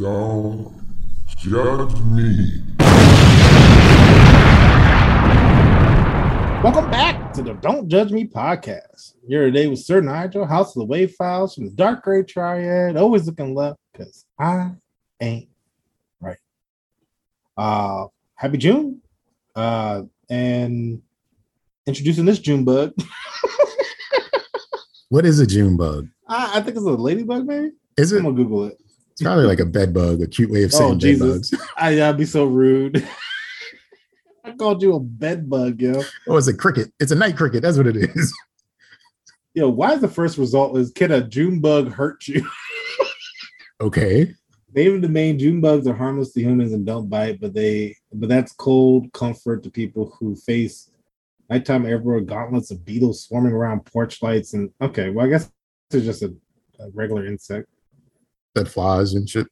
Don't judge me. Welcome back to the Don't Judge Me podcast. Here today with Sir Nigel, House of the Wave Files from the Dark Gray Triad. Always looking left because I ain't right. Uh, happy June. Uh, and introducing this June bug. What is a June bug? I, I think it's a ladybug, maybe. Is it? I'm gonna Google it. It's probably like a bed bug, a cute way of Oh, saying bed Jesus. bugs. I, that'd be so rude. I called you a bed bug, yo. Oh, it's a cricket. It's a night cricket. That's what it is. Yo, why is the first result is can a June bug hurt you? Okay. Maybe the main June bugs are harmless to humans and don't bite, but they but that's cold comfort to people who face nighttime airborne gauntlets of beetles swarming around porch lights and okay, well I guess it's just a, a regular insect. That flies and shit.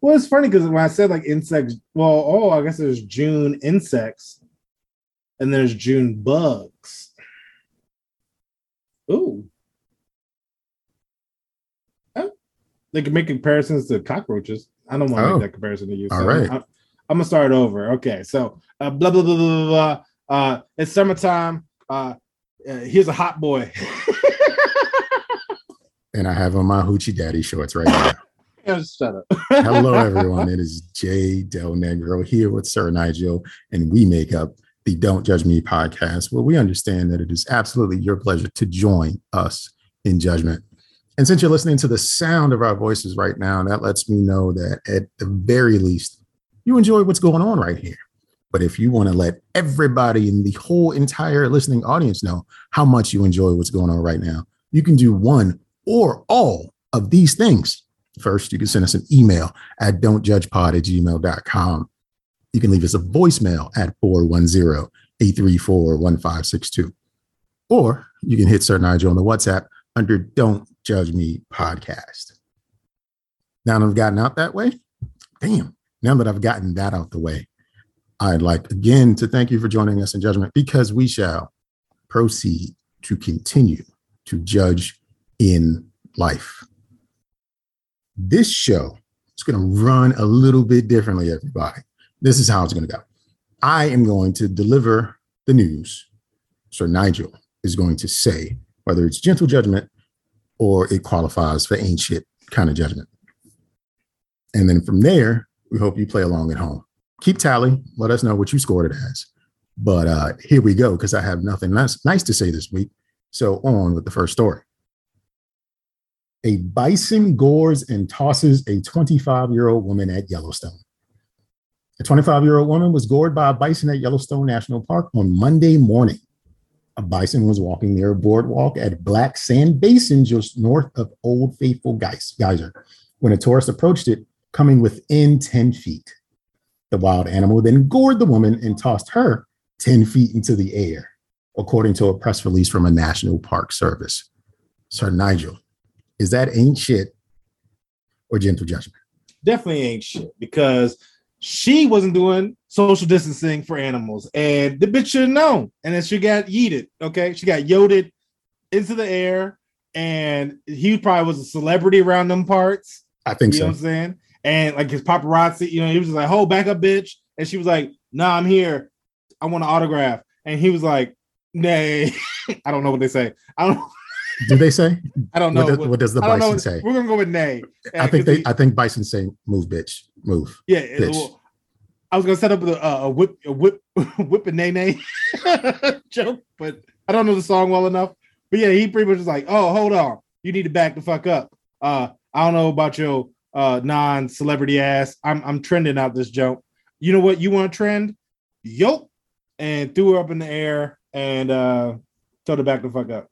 Well, it's funny because when I said like insects, well, oh, I guess there's June insects and there's June bugs. Ooh. Oh, They can make comparisons to cockroaches. I don't want to Oh. make that comparison to you. All right. I'm, I'm gonna start over. Okay, so uh, blah blah blah blah blah. blah. Uh, it's summertime. Uh, uh, here's a hot boy. And I have on my hoochie daddy shorts right now. Yeah, Shut up. Hello, everyone. It is Jay Del Negro here with Sir Nigel, and we make up the Don't Judge Me podcast, where we understand that it is absolutely your pleasure to join us in judgment. And since you're listening to the sound of our voices right now, that lets me know that at the very least, you enjoy what's going on right here. But if you want to let everybody in the whole entire listening audience know how much you enjoy what's going on right now, you can do one or all of these things. First, you can send us an email at don'tjudgepod at gmail.com. You can leave us a voicemail at 410-834-1562. Or you can hit Sir Nigel on the WhatsApp under Don't Judge Me Podcast. Now that I've gotten out that way, damn, now that I've gotten that out the way, I'd like again to thank you for joining us in judgment because we shall proceed to continue to judge in life. This show is going to run a little bit differently, everybody. This is how it's going to go. I am going to deliver the news. Sir Nigel is going to say whether it's gentle judgment or it qualifies for shit kind of judgment. And then from there, we hope you play along at home. Keep tally. Let us know what you scored it as. But uh, here we go, because I have nothing nice, nice to say this week. So on with the first story. A bison gores and tosses a 25 year old woman at Yellowstone. A 25 year old woman was gored by a bison at Yellowstone National Park on Monday morning. A bison was walking near a boardwalk at Black Sand Basin, just north of Old Faithful Geyser, when a tourist approached it, coming within 10 feet. The wild animal then gored the woman and tossed her 10 feet into the air, according to a press release from a National Park Service. Sir Nigel, is that ain't shit or gentle judgment? definitely ain't shit because she wasn't doing social distancing for animals, and the bitch should have known. And then she got yeeted. Okay, she got yoded into the air, and he probably was a celebrity around them parts. I think you know so. what I'm saying? And like his paparazzi, you know, he was just like, "Hold back up, bitch," and she was like, "Nah, I'm here. I want an autograph." And he was like, "Nay." I don't know what they say. I don't. Do they say? I don't know. What does, what does the I don't know. bison say? We're gonna go with nay. I think they. I think bison say, "Move, bitch, move." Yeah, Bitch. well, I was gonna set up a, a whip, a whip, whip and nay nay joke, but I don't know the song well enough. But yeah, he pretty much was like, "Oh, hold on, you need to back the fuck up." Uh, I don't know about your uh non-celebrity ass. I'm I'm trending out this joke. You know what? You want to trend? Yup, and threw her up in the air and uh told her back the fuck up.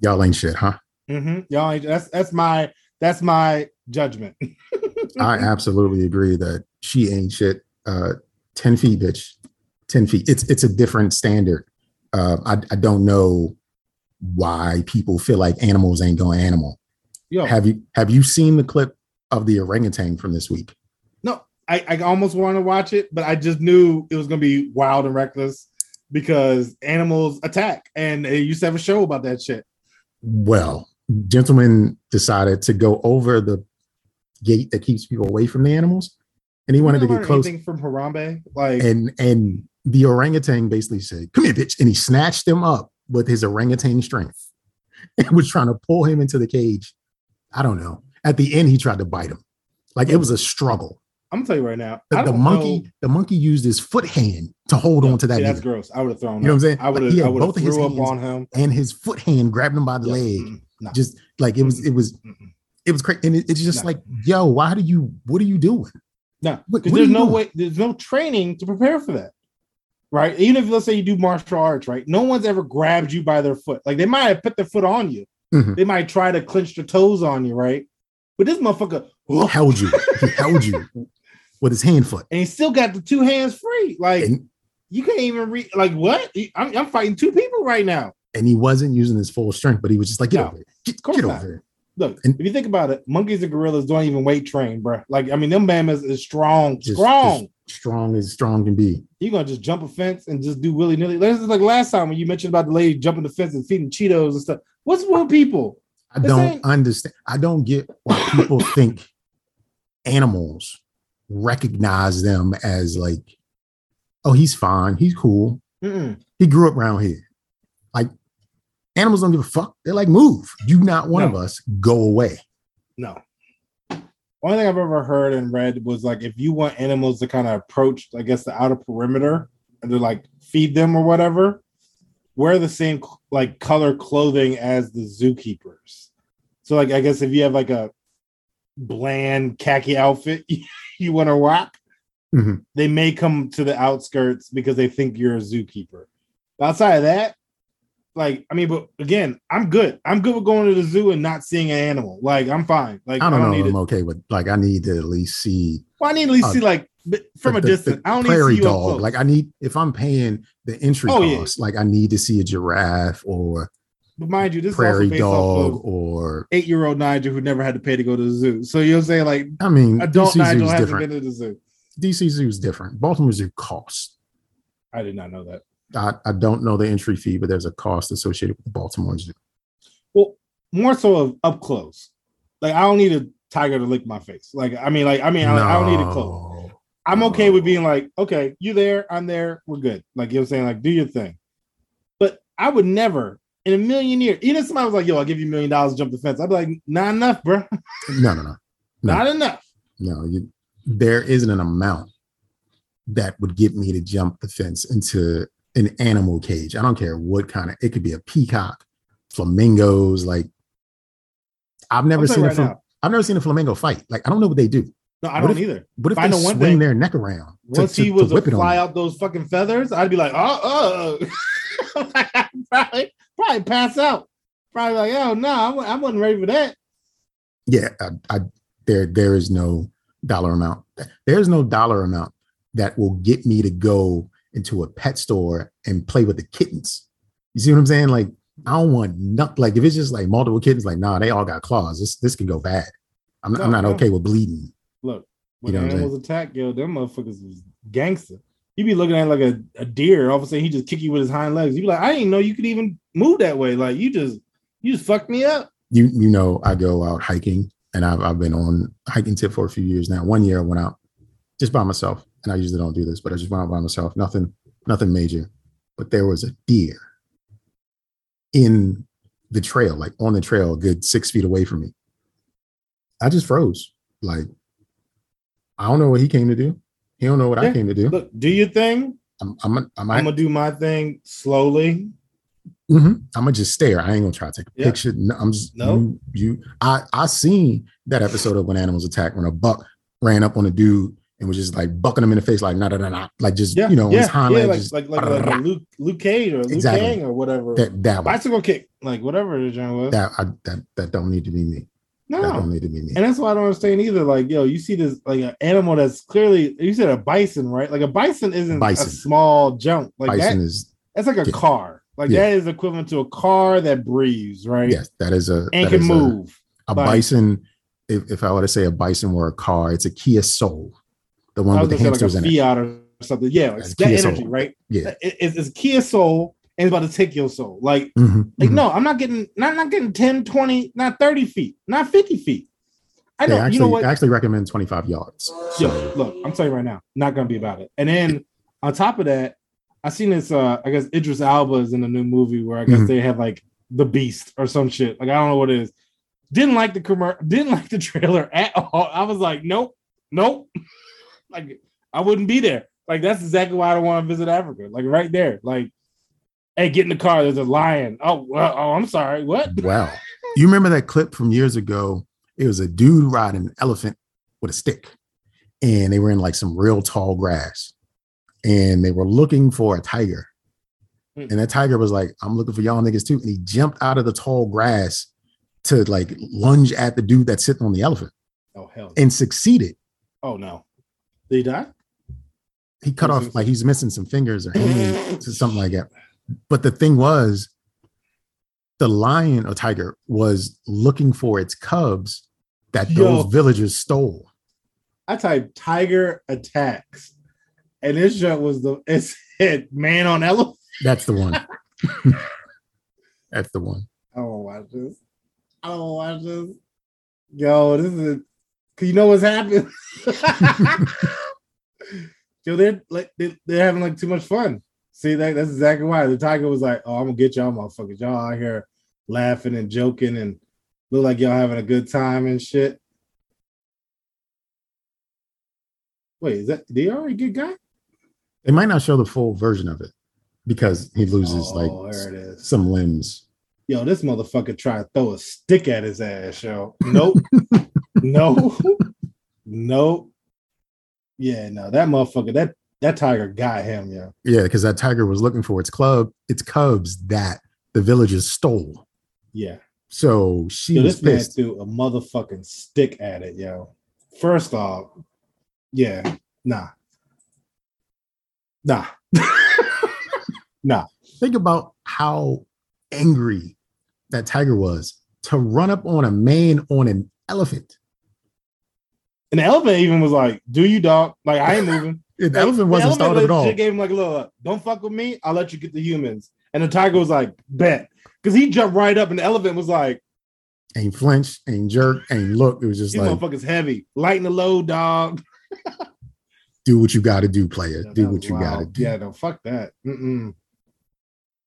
Y'all ain't shit, huh? hmm Y'all, ain't- that's that's my that's my judgment. I absolutely agree that she ain't shit. Uh, ten feet, bitch. Ten feet. It's it's a different standard. Uh, I I don't know why people feel like animals ain't going animal. Yo, Have you have you seen the clip of the orangutan from this week? No, I, I almost want to watch it, but I just knew it was going to be wild and reckless because animals attack. And they used to have a show about that shit. Well, Gentleman decided to go over the gate that keeps people away from the animals, and he wanted to get close. From Harambe, like And and the orangutan basically said, "Come here, bitch," and he snatched him up with his orangutan strength and was trying to pull him into the cage. I don't know. At the end, he tried to bite him. Like it was a struggle. I'm gonna tell you right now, The, monkey, know- the monkey used his foot hand to hold Yeah, on to that see, that's gross. I would have thrown. You know what I'm saying? I would Like, have. had I would have both of his threw up on him. and his foot hand grabbed him by the Yeah, leg. mm, nah. Just like it was, it was, Mm-mm. it was crazy. And it- it's just No. like, yo, why do you? What are you doing? No, What- because there's no doing? way, there's no training to prepare for that, right? Even if let's say you do martial arts, right? No one's ever grabbed you by their foot. Like they might have put their foot on you, Mhm. they might try to clench their toes on you, right? But this motherfucker, He held you. He held you with his hand foot. and he still got the two hands free. Like And you can't even read. Like what? I'm, I'm fighting two people right now. and he wasn't using his full strength, but he was just like, get No, over here. Get, get over here. Look, And- if you think about it, monkeys and gorillas don't even weight train, bro. Like I mean, them mammoths is strong, Just- strong. just strong as strong can be. You're gonna just jump a fence and just do willy nilly. This is like last time when you mentioned about the lady jumping the fence and feeding Cheetos and stuff. What's with people? I don't understand. I don't get why people think animals recognize them as like, oh, he's fine, he's cool, Mm-mm. he grew up around here. Like animals don't give a fuck. They're like, move. You not one No. of us. Go away. No. Only thing I've ever heard and read was like if you want animals to kind of approach, I guess, the outer perimeter and to like feed them or whatever, wear the same like color clothing as the zookeepers. So like I guess if you have like a bland khaki outfit you want to rock, Mhm. they may come to the outskirts because they think you're a zookeeper. Outside of that, like I mean, but again, I'm good. I'm good with going to the zoo and not seeing an animal. Like I'm fine. Like I don't, know. need if it. I'm okay with like I need to at least see Well, I need to at least Uh, see like from the- a distance. the I don't need to see dog. Like I need if I'm paying the entry Oh, yeah. cost, like I need to see a giraffe or but mind you, this is also based dog off of or eight-year-old Nigel who never had to pay to go to the zoo. So you're saying like I mean adult DC Nigel hasn't different. been to the zoo. DC Zoo is different. Baltimore Zoo costs. I did not know that. I, I don't know the entry fee, but there's a cost associated with the Baltimore Zoo. Well, more so of up close. Like I don't need a tiger to lick my face. Like I mean, like I mean, I, I don't need it close. I'm okay with being like, okay, you there, I'm there, we're good. Like you know what I'm saying, like do your thing. But I would never in a million years, even if somebody was like, yo, I'll give you a million dollars to jump the fence, I'd be like, not enough, bro. No, no, no. No. Not enough. No, you, there isn't an amount that would get me to jump the fence into an animal cage. I don't care what kind of. It could be a peacock, flamingos. Like I've never seen a right now. I've never seen a flamingo fight. Like I don't know what they do. No, I What don't if- either. What if I they swing thing. their neck around to, Once to- he was to whip it on fly out those fucking feathers, I'd be like, oh, oh. probably, probably pass out. Probably like, oh no, I wasn't ready for that. Yeah, I, I there there is no dollar amount. There's no dollar amount that will get me to go into a pet store and play with the kittens. You see what I'm saying? Like I don't want nothing. Like if it's just like multiple kittens, like nah, they all got claws. This this can go bad. I'm not, I'm not no. okay with bleeding. Look, when You know animals attack, yo, them motherfuckers is gangster. You be looking at like a, a deer, all of a sudden he just kick you with his hind legs. You be like, I didn't know you could even move that way. Like you just you just fucked me up. You you know I go out hiking and I've I've been on hiking tip for a few years now. One year I went out just by myself, and I usually don't do this, but I just went out by myself. Nothing nothing major, but there was a deer in the trail, like on the trail, a good six feet away from me. I just froze. Like, I don't know what he came to do. He don't know what I came to do. Look, do your thing. I'm I'm I'm, I'm gonna do my thing slowly. Mhm. I'm gonna just stare. I ain't gonna try to take a Yeah. picture. No, I'm just No. You, you I I seen that episode of when animals attack when a buck ran up on a dude and was just like bucking him in the face like nah nah nah nah like just Yeah, you know yeah, his hind yeah, like, just like like like a Luke Luke Cage or Luke Exactly. Kang or whatever. that that one. Bicycle kick, like whatever the genre was. that I, that that don't need to be me. That no, don't need to be me. And that's why I don't understand either. Like, yo, you see this like an animal that's clearly you said a bison, right? Like a bison isn't Bison. a small jump. Like Bison that, is that's like a car. Like Yeah. that is equivalent to a car that breathes, right? yes, that is a And can is a- move. A, Like- bison. If, if I were to say a bison were a car, it's a Kia Soul, the one with the hamsters like a in it. Fiat or something. Yeah, like That's that Kia energy, Soul. right? Yeah. It- it's, it's Kia Soul and it's about to take your soul. Like, Mhm, like mhm. no, I'm not getting not not getting 10, 20, not 30 feet, not 50 feet. I know. actually you know what? I actually recommend 25 yards. Yo, So look, I'm telling you right now, not gonna be about it. And then on top of that, I seen this. Uh, I guess Idris Elba is in a new movie where I guess Mhm. they have like the Beast or some shit. Like I don't know what it is. Didn't like the commercial. Didn't like the trailer at all. I was like, nope, nope. like I wouldn't be there. Like that's exactly why I don't want to visit Africa. Like right there. Like, hey, get in the car. There's a lion. Oh, well, oh, I'm sorry. What? wow. You remember that clip from years ago? It was a dude riding an elephant with a stick, and they were in like some real tall grass, and they were looking for a tiger. Hmm. And that tiger was like, I'm looking for y'all niggas too. And he jumped out of the tall grass to like lunge at the dude that's sitting on the elephant Oh hell. and succeeded. Oh no. Did he die? He cut off like he's missing some fingers or hands or something like that. But the thing was, the lion or tiger was looking for its cubs that Yo. those villagers stole. I typed tiger attacks, and this shit was the it said man on elephant. That's the one. That's the one. I don't watch this. I don't watch this. Yo, this is cause you know what's happened. Yo, they're like they, they're having like too much fun. See that that's exactly why the tiger was like, "Oh, I'm gonna get y'all motherfuckers. Y'all out here laughing and joking and look like y'all having a good time and shit." Wait, is that did already get got? They might not show the full version of it because he loses Oh, like there it is. some limbs. Yo, this motherfucker tried to throw a stick at his ass, yo. Nope. no. Nope. Yeah, no, that motherfucker, that that tiger got him, yo. Yeah, because that tiger was looking for its club, its cubs that the villagers stole. Yeah. So she Yo, was this man pissed. threw a motherfucking stick at it, yo. First off, yeah, nah. Nah. nah. Think about how angry that tiger was to run up on a man on an elephant. And the elephant even was like, do you dog? Like, I ain't moving. The Like, elephant wasn't startled at all. Gave him like a little, uh, don't fuck with me. I'll let you get the humans. And the tiger was like, bet, because he jumped right up, and the elephant was like, Ain't flinch, ain't jerk, ain't look. It was just like, motherfuckers heavy, lighten the load, dog. do what you got to do, player. Do what you got to do. Yeah, no, fuck that. Mm-mm.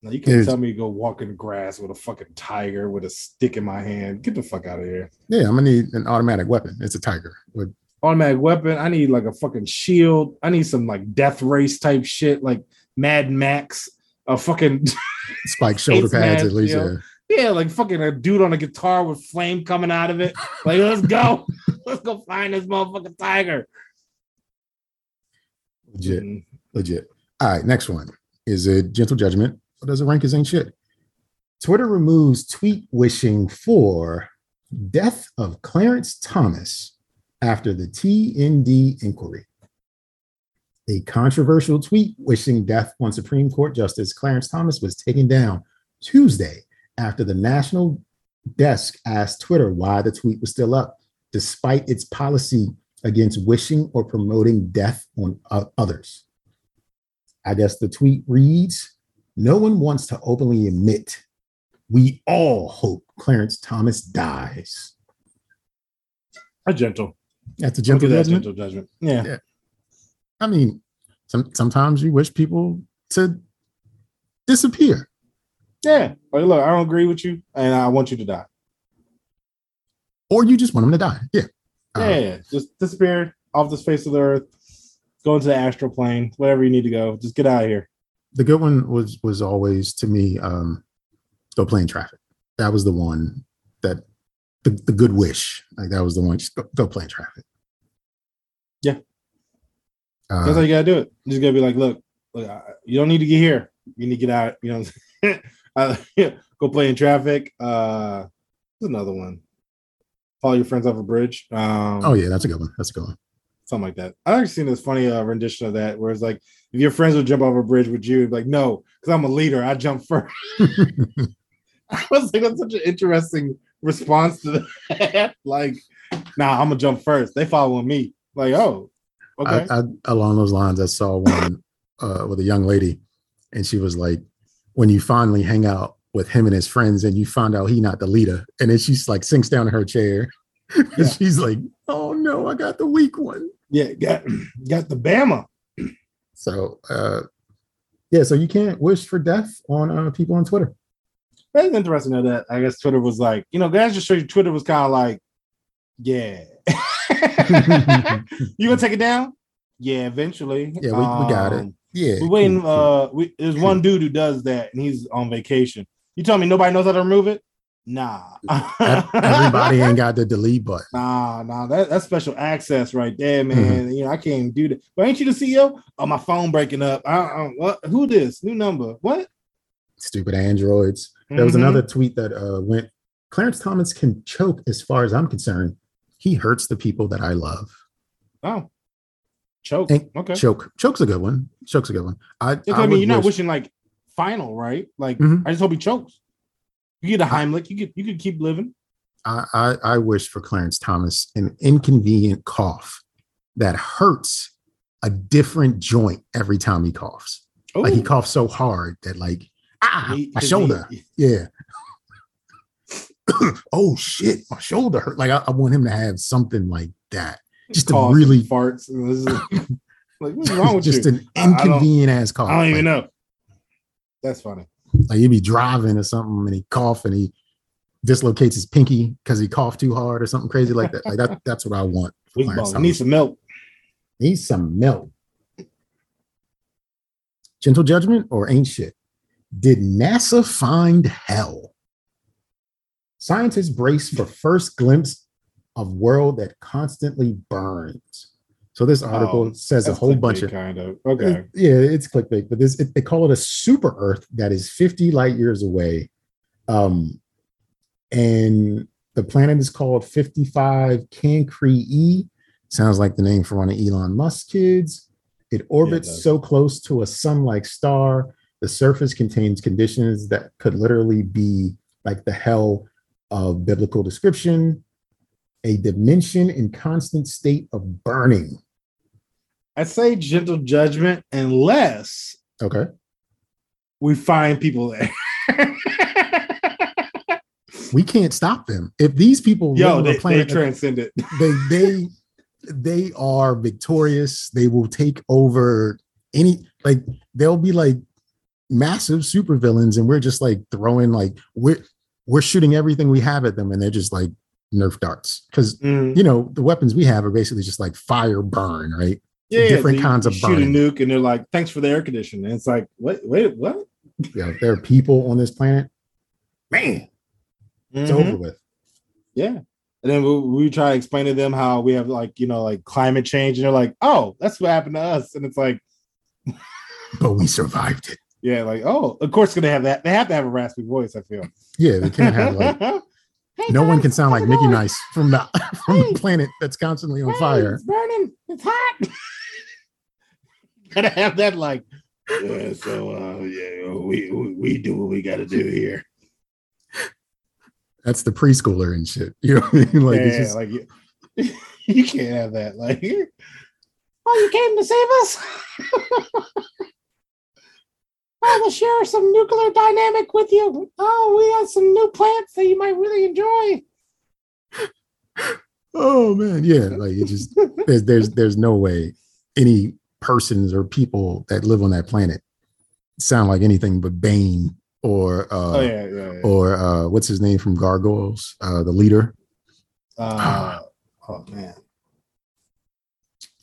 No, you can't tell me to go walk in the grass with a fucking tiger with a stick in my hand. Get the fuck out of here. Yeah, I'm gonna need an automatic weapon. It's a tiger. With Automatic weapon. I need like a fucking shield. I need some like death race type shit, like Mad Max. A fucking spike shoulder pads, at least. Yeah. yeah, like fucking a dude on a guitar with flame coming out of it. Like, let's go. let's go find this motherfucking tiger. Legit, Mm. legit. All right, next one is a gentle judgment. Or does it rank as ain't shit? Twitter removes tweet wishing for death of Clarence Thomas after the TND inquiry. A controversial tweet wishing death on Supreme Court Justice Clarence Thomas was taken down Tuesday after the national desk asked Twitter why the tweet was still up, despite its policy against wishing or promoting death on others. I guess the tweet reads No one wants to openly admit we all hope Clarence Thomas dies. A gentle. That's a gentle that judgment. gentle judgment. Yeah. Yeah. I mean, some, sometimes you wish people to disappear. Yeah. Like, look, I don't agree with you, and I want you to die. or you just want them to die. Yeah. Uh, Yeah, yeah. Just disappear off the face of the earth. Go into the astral plane, wherever you need to go. Just get out of here. the good one was was always to me um go play in traffic. That was the one that the, the good wish. Like that was the one. Just go, go play in traffic. Yeah. Uh, That's how you gotta do it. You just gotta be like, look, look, I- you don't need to get here. You need to get out. You know, I'm uh, yeah, go play in traffic. Uh, there's another one. Follow your friends off a bridge. Um, oh yeah, that's a good one. That's a good one. something like that. I've actually seen this funny uh, rendition of that where it's like, if your friends would jump off a bridge with you, like, no, because I'm a leader. I jump first. I was like, that's such an interesting response to that. like, nah, I'm gonna jump first. They following me. Like, oh, okay. I, I, along those lines, I saw one uh, with a young lady, and she was like, "When you finally hang out with him and his friends, and you find out he not the leader, and then she's like sinks down in her chair, Yeah. She's like, oh no, I got the weak one. Yeah, got got the Bama. So uh yeah, so you can't wish for death on uh, people on Twitter. That's interesting though, that I guess Twitter was like, you know, guys just show you Twitter was kind of like, yeah. you gonna take it down? Yeah, eventually. Yeah, we- we got it. Um, Yeah. We're waiting. Uh, we, there's one dude who does that, and he's on vacation. You tell me nobody knows how to remove it? Nah. Everybody ain't got the delete button. Nah, nah, that, that's special access right there, man. Mm-hmm. You know, I can't even do that. But ain't you the CEO? Oh, my phone breaking up. I, I, what? Who this? New number? What? Stupid androids. There was Mhm. another tweet that uh, went, Clarence Thomas can choke as far as I'm concerned. He hurts the people that I love. Oh, choke. Ain't- okay. Choke. Choke's a good one. Choke's a good one. I, I I, mean, you're not wish- wishing like final, right? Like, Mhm. I just hope he chokes. You get a Heimlich. You could you could keep living. I, I, I wish for Clarence Thomas an inconvenient cough that hurts a different joint every time he coughs. Like he coughs so hard that like ah He- my shoulder. he- Yeah. oh shit, my shoulder hurt. Like I, I want him to have something like that. Just a really farts. And this is, like, what's wrong with just you? an I- I inconvenient ass cough. I don't even like, know. That's funny. Like he'd be driving or something and he cough and he dislocates his pinky because he coughed too hard or something crazy like that. Like that, that's what I want. Weak Need some milk. Need some milk. Gentle judgment or ain't shit? Did NASA find hell? Scientists brace for first glimpse of world that constantly burns. So this article Oh, says a whole bunch of kind of okay. yeah, it's clickbait, but this it, they call it a super Earth that is 50 light years away. Um, and the planet is called 55 Cancri E. Sounds like the name for one of Elon Musk's kids. It orbits does. so close to a sun-like star, the surface contains conditions that could literally be like the hell of biblical description, a dimension in constant state of burning. I say gentle judgment unless Okay. we find people there. we can't stop them. If these people Yo, they, a they transcend it. they they they are victorious. They will take over any like they'll be like massive supervillains, and we're just like throwing like we're we're shooting everything we have at them, and they're just like Nerf darts because Mm. you know the weapons we have are basically just like fire burn, right? Yeah, different they- kinds of shoot burning. a nuke, and they're like, "Thanks for the air conditioning." And it's like, wait, wait, what? Yeah, there are people on this planet. Man, it's Mhm. over with. Yeah. And then we, we try to explain to them how we have like, you know, like climate change, and they're like, oh, that's what happened to us. And it's like, But we survived it. yeah, like, oh, of course, gonna have that. They have to have a raspy voice, I feel. Yeah, they can't have like Hey, no one can sound like Mickey? Nice from the from Hey. the planet that's constantly on Hey, fire. It's burning. It's hot. gotta have that like. Yeah, so uh, yeah, we, we we do what we got to do here. That's the preschooler and shit. You know what I mean? Like yeah, it's just like you, you can't have that. Like, oh, you came to save us. oh, we'll share some nuclear dynamic with you. Oh, we have some new plants that you might really enjoy. oh man, yeah. Like it just there's there's there's no way any persons or people that live on that planet sound like anything but Bane or uh oh yeah, yeah. yeah. or uh what's his name from Gargoyles, uh the leader, Uh, oh man.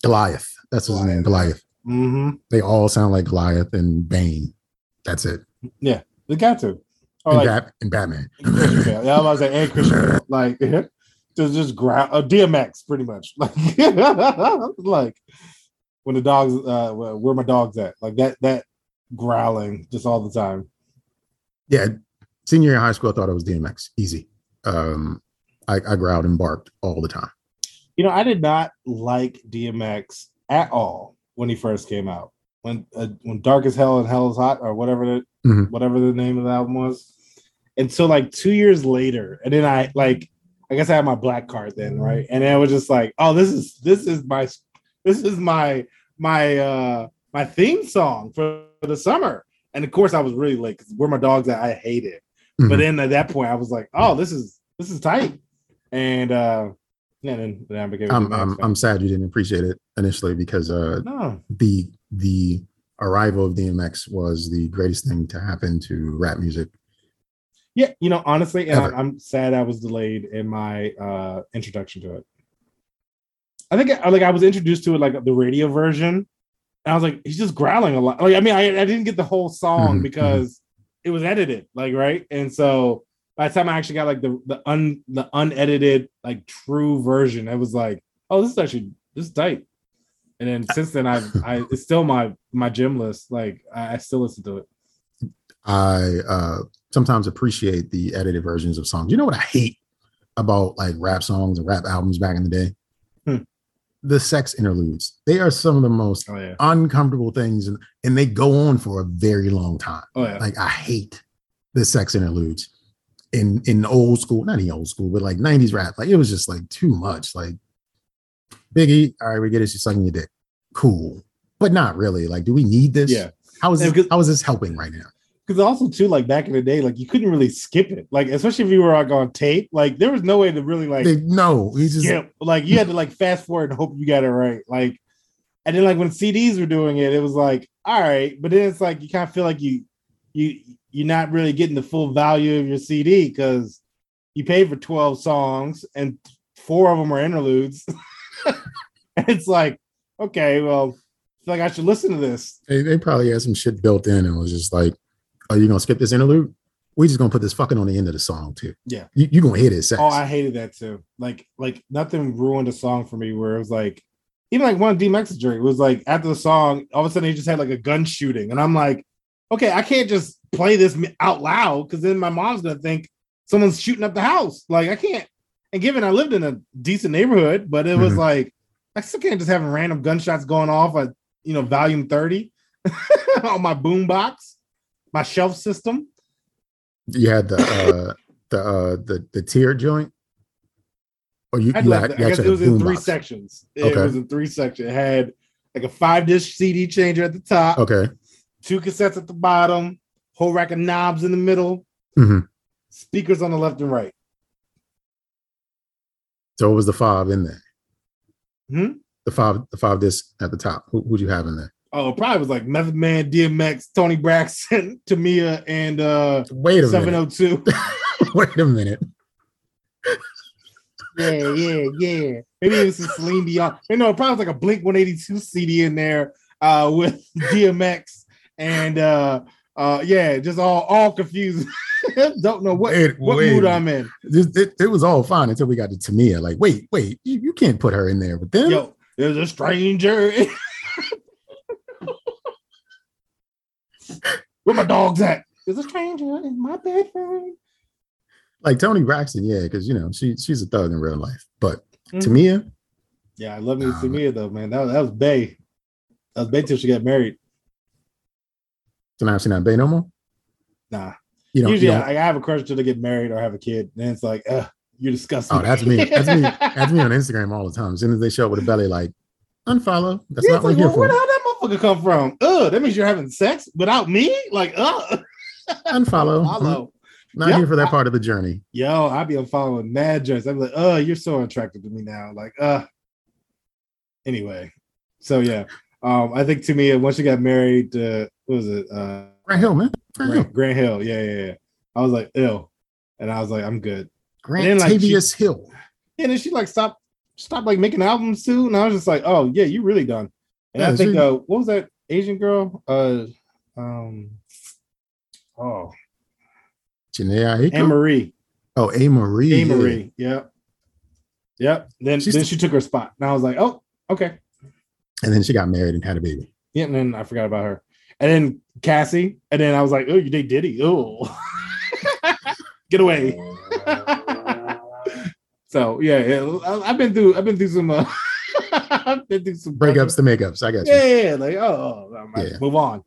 Goliath. That's his name, Goliath. Mm-hmm. They all sound like Goliath and Bane. That's it. Yeah, They got to. Or And, like, Bat- and Batman. Yeah, I was like, and Christian like just just growl uh, DMX pretty much. Like, like when the dogs uh where my dogs at? Like that that growling just all the time. Yeah, senior year of high school, I thought it was DMX. Easy. Um, I, I growled and barked all the time. You know, I did not like DMX at all when he first came out. When uh, when Dark as Hell and Hell is Hot or whatever the Mhm. whatever the name of the album was. And so like two years later, and then I like I guess I had my black card then, right? And then I was just like, oh, this is this is my this is my my uh my theme song for the summer. And of course I was really late because where my dogs at, I hate it. But Mhm. then at that point I was like, oh, this is this is tight. And uh And then, then I became I'm I'm. I'm sad you didn't appreciate it initially because uh no, the the arrival of DMX was the greatest thing to happen to rap music. yeah, you know, honestly, and Ever. I'm sad I was delayed in my uh introduction to it. I think I, like I was introduced to it like the radio version, and I was like, he's just growling a lot. Like, I mean, I, I didn't get the whole song Mhm, because it was edited, like right, and so by the time I actually got like the the un the unedited like true version, I was like, oh, this is actually this is tight. And then since then, I've I it's still my my gym list. Like I, I still listen to it. I uh sometimes appreciate the edited versions of songs. You know what I hate about like rap songs and rap albums back in the day? The sex interludes. They are some of the most Oh yeah, uncomfortable things and, and they go on for a very long time. oh yeah. Like I hate the sex interludes in in old school, not in old school, but like 90s rap. Like it was just like too much. Like Biggie, all right, we get it, she's sucking your dick. Cool. But not really. Like, do we need this? Yeah. How is this, how is this helping right now? Because also too like back in the day like you couldn't really skip it. Like especially if you were like on tape like there was no way to really like They no, he just skip like you had to like fast forward and hope you got it right like and then like when CDs were doing it it was like all right but then it's like you kind of feel like you you you're not really getting the full value of your CD because you paid for 12 songs and four of them are interludes. It's like okay well like I should listen to this. They, they probably had some shit built in and was just like, Are you gonna skip this interlude? We just gonna put this fucking on the end of the song too. Yeah. You you gonna hit it sex. Oh, I hated that too. Like, like nothing ruined a song for me where it was like, even like one of DMX's journey was like after the song, all of a sudden he just had like a gun shooting, and I'm like, okay, I can't just play this out loud because then my mom's gonna think someone's shooting up the house. Like, I can't. And given I lived in a decent neighborhood, but it was Mhm. like I still can't just have random gunshots going off at you know volume thirty on my boom box, my shelf system. you had the uh the uh the the tier joint. Or you, I, you, had I guess it was in three boombox. sections. It Okay. was in three sections. It had like a five disc CD changer at the top, Okay. two cassettes at the bottom, whole rack of knobs in the middle, Mhm. speakers on the left and right. So it was the five in there. Hmm? The five, the five disc at the top. Who would you have in there? Oh, probably was like Method Man, DMX, Toni Braxton, Tamia, and uh Wait a minute. 702. Wait a minute. yeah, yeah, yeah. Maybe it was Celine Dion. You know, probably was like a Blink 182 CD in there uh with DMX and uh uh yeah, just all all confused. Don't know what Wait, what wait. mood I'm in. This, it, it was all fine until we got to Tamia. Like, wait, wait, you, you can't put her in there with them. Yo, there's a stranger. Where my dogs at? There's a stranger in my bedroom. Like Toni Braxton, yeah, because you know she she's a thug in real life. But Mhm. Tamia, Yeah, I love me Nah, to Tamia though, man. That was, that was Bay. That was Bay till she got married. so now she not Bay no more. Nah. You know, Usually you know I, I have a crush till they get married or have a kid. Then it's like, uh, you're disgusting. oh, that's me. That's me. That's me on Instagram all the time. As soon as they show up with a belly, like unfollow. That's Yeah, not it's what like, I'm here well, for. The motherfucker come from? Ugh, that means you're having sex without me? Like, uh Unfollow. Follow. not Yeah. here for that part of the journey. Yo, I be unfollowing mad joints. I'm like, oh, you're so attracted to me now. Like, uh anyway. So yeah. Um, I think to me, once she got married to what was it? Uh Grant Hill, man. Grant Hill. Grant, Hill. Yeah, yeah, yeah. I was like, ill. And I was like, I'm good. Grant then, like, she- Hill. Yeah, and then she like stopped stopped like making albums too. And I was just like, oh yeah, you really done. And Yeah, I think she- uh what was that Asian girl? Uh um oh Jhené Aiko? Marie. Oh, Amerie. A yeah. Marie. Yep. Yep. Then She's then she took her spot. And I was like, oh, okay. And then she got married and had a baby. Yeah, and then I forgot about her. And then Cassie. And then I was like, oh, you date Diddy. Oh. Get away. so yeah, yeah, I- I've been through I've been through some uh, Been through some Breakups to makeups. I got you. Yeah, yeah, yeah, like oh, oh, oh, Yeah. move on.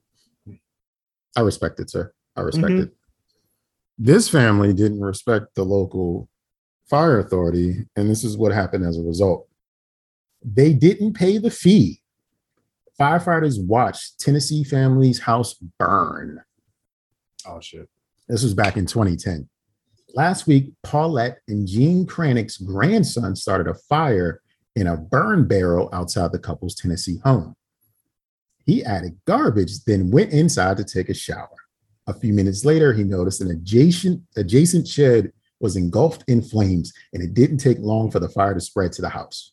I respect it, sir. I respect Mhm. it. This family didn't respect the local fire authority, and this is what happened as a result. They didn't pay the fee. Firefighters watched Tennessee family's house burn. Oh shit. This was back in 2010. Last week, Paulette and Gene Cranick's grandson started a fire in a burn barrel outside the couple's Tennessee home. He added garbage, then went inside to take a shower. A few minutes later, he noticed an adjacent adjacent shed was engulfed in flames, and it didn't take long for the fire to spread to the house.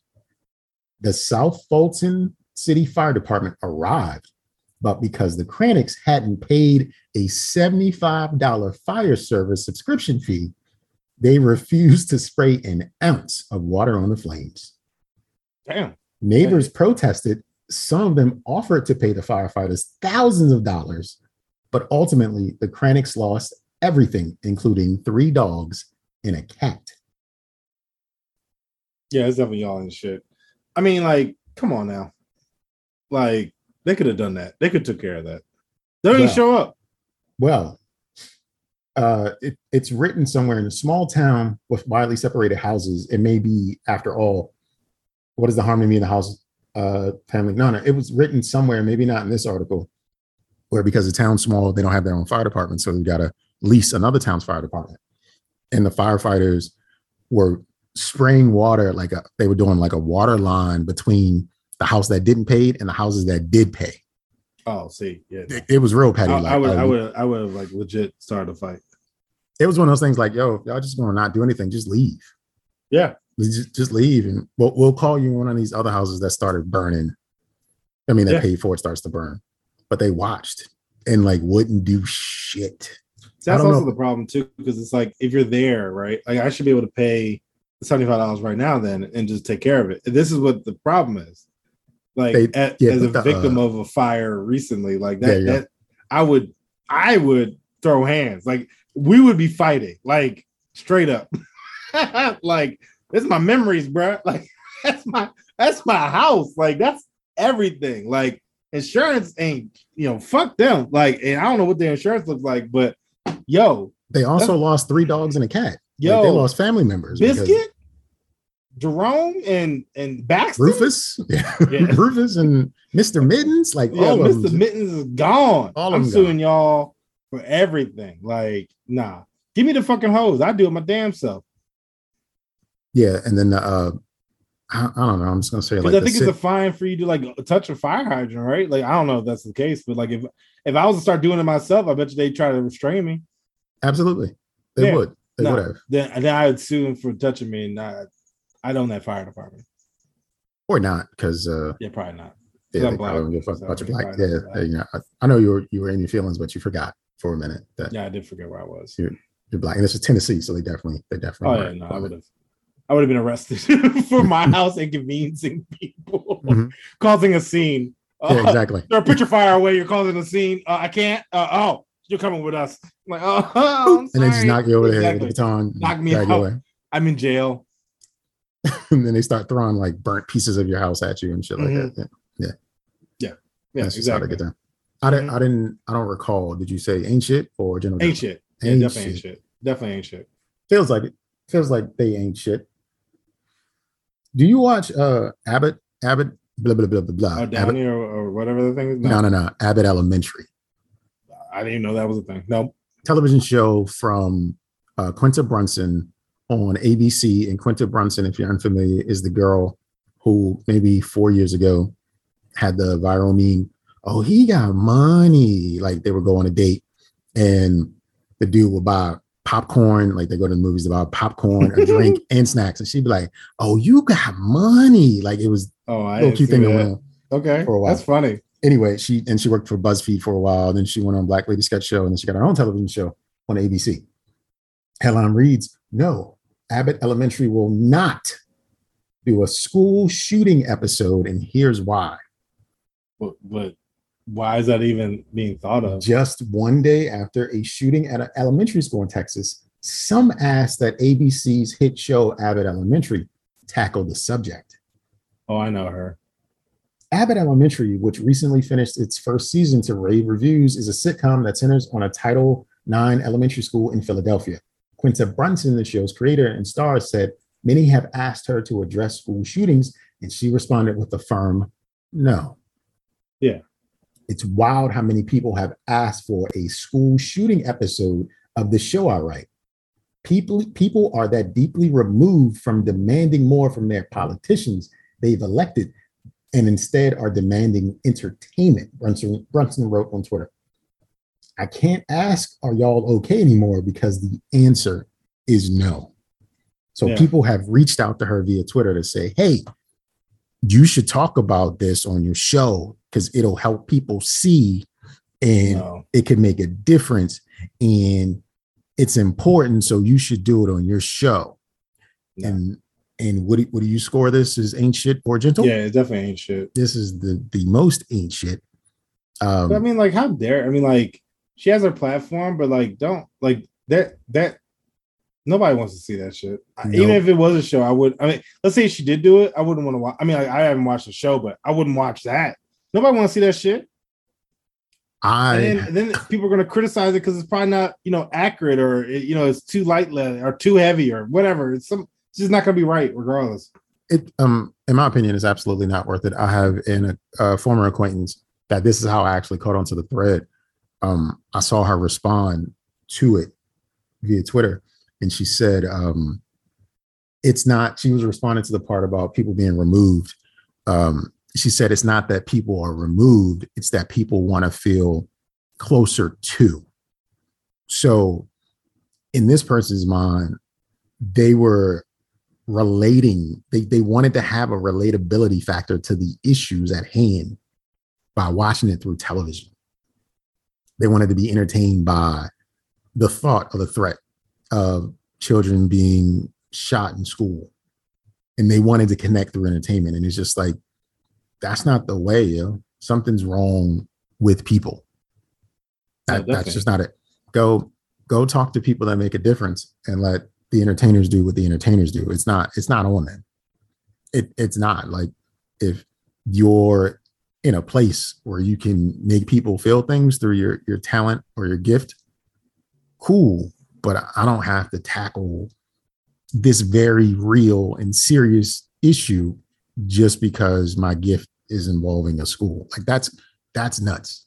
The South Fulton City Fire Department arrived, but because the Cranicks hadn't paid a $75 fire service subscription fee, they refused to spray an ounce of water on the flames. Damn. Neighbors protested. Some of them offered to pay the firefighters thousands of dollars, but ultimately the Cranicks lost everything, including three dogs and a cat. Yeah, it's definitely y'all and shit. I mean, like, come on now. Like, they could have done that. They could took care of that. They didn't Well, show up. Well, uh, it, it's written somewhere in a small town with widely separated houses. It may be, after all, what is the harmony in the house uh, family? No, no, it was written somewhere, maybe not in this article, where because the town's small, they don't have their own fire department, so they got to lease another town's fire department. And the firefighters were spraying water like a, they were doing like a water line between the house that didn't pay and the houses that did pay. Oh, see, yeah. It, it was real petty. I, like, I would, I would, I would have like legit started a fight. it was one of those things like, yo, y'all just gonna not do anything, just leave. Yeah, Just, just leave, and we'll, we'll call you one of these other houses that started burning. I mean, that Yeah. paid for it starts to burn, but they watched and like wouldn't do shit. That's also know. the problem too, because it's like if you're there, right? Like I should be able to pay seventy five dollars right now, then, and just take care of it. This is what the problem is. Like They- a- yeah, as a the, victim uh, of a fire recently, like that, go. that I would, I would throw hands. Like we would be fighting, like straight up. like this is my memories, bro. Like that's my that's my house. Like that's everything. Like insurance ain't, you know, fuck them. Like, and I don't know what their insurance looks like, but yo, They also lost three dogs and a cat. Like, Yo, they lost family members. because Biscuit, Jerome, and and Baxter. Rufus, yeah. Yeah. Rufus, and Mister Mittens, like yeah, all Mr. them. Mittens is gone. All of I'm suing y'all for everything. Like, nah, give me the fucking hose. I do it my damn self. Yeah, and then uh, I, I don't know. I'm just gonna say like I think it's a fine for you to like touch a fire hydrant, right? Like, I don't know if that's the case, but like if if I was to start doing it myself, I bet you they'd try to restrain me. absolutely they Yeah. would. They No. would have, Then then I would sue them for touching me, and I, I'd own that fire department. or not, because uh, Yeah, probably not. Yeah, I'm they black, probably don't give a fuck so about your black. Yeah, don't give a you know, I, I know you were you were in your feelings, but you forgot for a minute that Yeah, I did forget where I was. you're black. And this is Tennessee, so they definitely they definitely. Oh yeah, no, I would have. I would have been arrested for my house inconveniencing people, Mhm. causing a scene. Yeah, Uh, exactly. Throw a picture fire away. You're causing a scene. Uh, I can't. Uh, oh, you're coming with us. I'm like, oh, I'm and then just knock you over the head with a baton, Knock me out. away. I'm in jail. and then they start throwing like burnt pieces of your house at you and shit like Mhm. that. Yeah, Yeah, that's just how they exactly. get down. I didn't. Mhm. I didn't. I don't recall. Did you say ain't shit or general? Ain't General? shit. Yeah, definitely shit. Definitely ain't shit. Feels like it. Feels like they ain't shit. Do you watch uh Abbott? Abbott. Blah blah blah blah blah. Oh, Downey or, or whatever the thing is. no, no, no. Abbott Elementary. I didn't even know that was a thing. No. television show from uh, Quinta Brunson on ABC. And Quinta Brunson, if you're unfamiliar, is the girl who maybe four years ago had the viral meme. Oh, he got money. Like they would go on a date and the dude would buy popcorn. Like they go to the movies about popcorn, a drink, and snacks. And she'd be like, Oh, you got money. Like it was Oh, I a little cute thing that Okay, for a while. that's funny. anyway, she and she worked for BuzzFeed for a while. Then she went on Black Lady Sketch Show, and then she got her own television show on ABC. Headline reads: No, Abbott Elementary will not do a school shooting episode, and here's why. But, but why is that even being thought of? Just one day after a shooting at an elementary school in Texas, some asked that ABC's hit show Abbott Elementary tackle the subject. Oh, I know her. Abbott Elementary, which recently finished its first season to rave reviews, is a sitcom that centers on a Title IX elementary school in Philadelphia. Quinta Brunson, the show's creator and star, said many have asked her to address school shootings, and she responded with a firm no. Yeah. It's wild how many people have asked for a school shooting episode of the show I write. people people are that deeply removed from demanding more from their politicians. They've elected and instead are demanding entertainment. Brunson brunson wrote on twitter i can't ask are y'all okay anymore? Because the answer is no. So Yeah. people have reached out to her via twitter to say hey you should talk about this on your show because it'll help people see and No. it can make a difference and it's important so you should do it on your show No. and and what do, what do you score this is ain't shit or gentle Yeah, it definitely ain't shit. this is the the most ain't shit um But I mean, like, how dare? I mean, like, she has her platform, but like, don't like that. That nobody wants to see that shit. No. Even if it was a show, I would. I mean, let's say she did do it, I wouldn't want to watch. I mean, like, I haven't watched the show, but I wouldn't watch that. Nobody want to see that shit. i And then, then people are going to criticize it because it's probably not, you know, accurate or it- you know, it's too light or too heavy or whatever. It's some. It's just not going to be right, regardless. it um in my opinion is absolutely not worth it i have in a, a former acquaintance that this is how i actually caught onto the thread um i saw her respond to it via twitter and she said um it's not she was responding to the part about people being removed um she said it's not that people are removed it's that people want to feel closer to. So in this person's mind they were relating they, they wanted to have a relatability factor to the issues at hand by watching it through television. They wanted to be entertained by the thought of the threat of children being shot in school and they wanted to connect through entertainment and it's just like that's not the way yo. Something's wrong with people. That, that's just not it. Go go talk to people that make a difference and let the entertainers do what the entertainers do. It's not it's not on them. It it's not like if you're in a place where you can make people feel things through your your talent or your gift cool. But i don't have to tackle this very real and serious issue just because my gift is involving a school. Like that's that's nuts.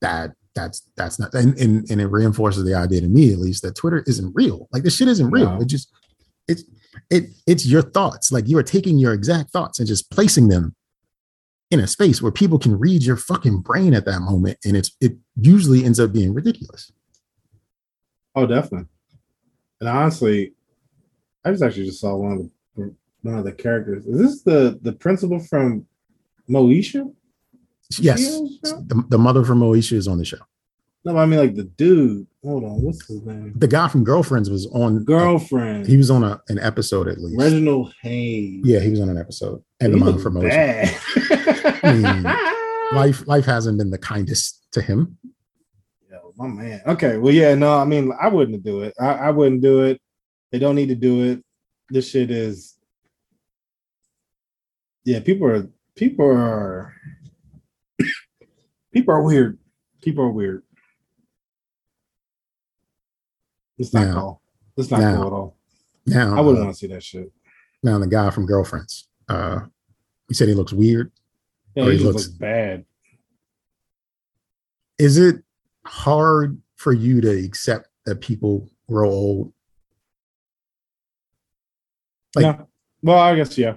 That that's that's not and, and and it reinforces the idea to me at least that twitter isn't real. Like this shit isn't real. No. it just it's it it's your thoughts. Like you are taking your exact thoughts and just placing them in a space where people can read your fucking brain at that moment and it's it usually ends up being ridiculous. Oh, definitely. And honestly, I just actually just saw one of the one of the characters. Is this the the principal from Moesha? yes the the, the mother from moesha is on the show No, I mean like the dude. Hold on, what's his name? the guy from girlfriends was on uh, Girlfriend. he was on a, an episode at least Reginald Hayes. yeah he was on an episode and He the mother from moesha bad. life life hasn't been the kindest to him Yo, my man. Okay, well, yeah, no, I mean, I wouldn't do it. I, I wouldn't do it. They don't need to do it. This shit is, yeah. People are people are people are weird. People are weird. It's not Now- cool. It's not now, cool at all. now I wouldn't uh, want to see that shit. now the guy from girlfriends uh he said he looks weird Yeah, or he he looks- looks bad. is it hard for you to accept that people grow old Like- yeah. Well, I guess yeah.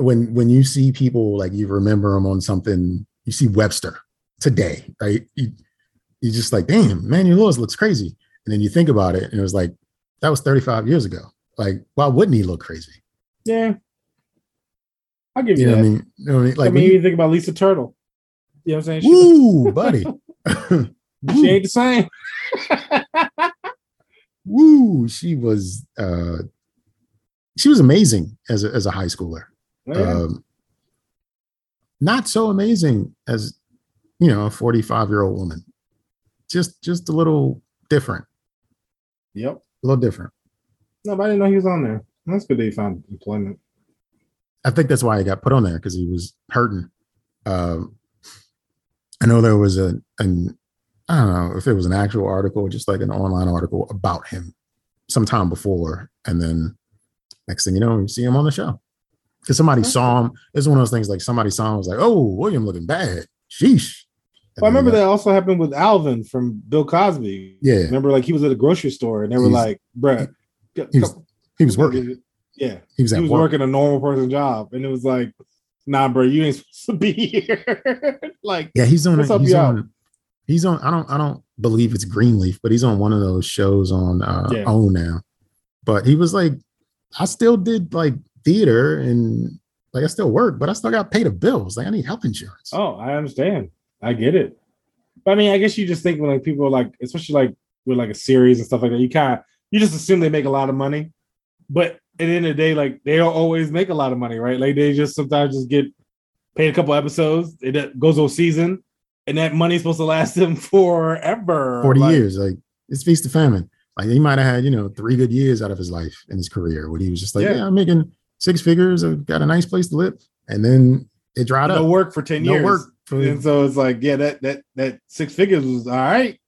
When when you see people like you remember them on something you see webster today right you you just like damn Emmanuel Lewis looks crazy and then you think about it and it was like that was 35 years ago like why wouldn't he look crazy Yeah. I'll give you, you that. what i mean you know what i mean I like mean, you you, think about Lisa Turtle. You know what I'm saying? She, woo buddy she ain't the same. woo she was uh she was amazing as a, as a high schooler Yeah. um not so amazing as you know a 45 year old woman just just a little different yep. a little different No, but I didn't know he was on there. That's good that he found employment. i think that's why he got put on there because he was hurting um i know there was a an i don't know if it was an actual article or just like an online article about him sometime before and then next thing you know you see him on the show because somebody saw him it's one of those things like somebody saw him was like oh william looking bad sheesh Well, I remember that also happened with Alvin from Bill Cosby. yeah Remember, like he was at a grocery store and they were He's- like, "Bruh, He was- He was working. Yeah, He was he was work. working a normal person job, and it was like, nah, bro, you ain't supposed to be here. like, Yeah, he's on. What's up, he's y'all? on. He's on. I don't. I don't believe it's Greenleaf, but he's on one of those shows on uh, Yeah. OWN now. But he was like, I still did like theater and like I still work, but I still got to pay the bills. Like I need health insurance. oh, I understand, I get it. But I mean, I guess you just think when like people like, especially like with like a series and stuff like that, you kind of you just assume they make a lot of money. But at the end of the day, like they don't always make a lot of money, right? Like they just sometimes just get paid a couple episodes, it goes a season, and that money's supposed to last them forever. Forty Like, years. Like it's feast of famine. Like he might have had you know three good years out of his life in his career where he was just like, Yeah. yeah, I'm making six figures. Got a nice place to live, and then it dried No up. No work for 10 No years. work for And so it's like, yeah, that that that six figures was all right.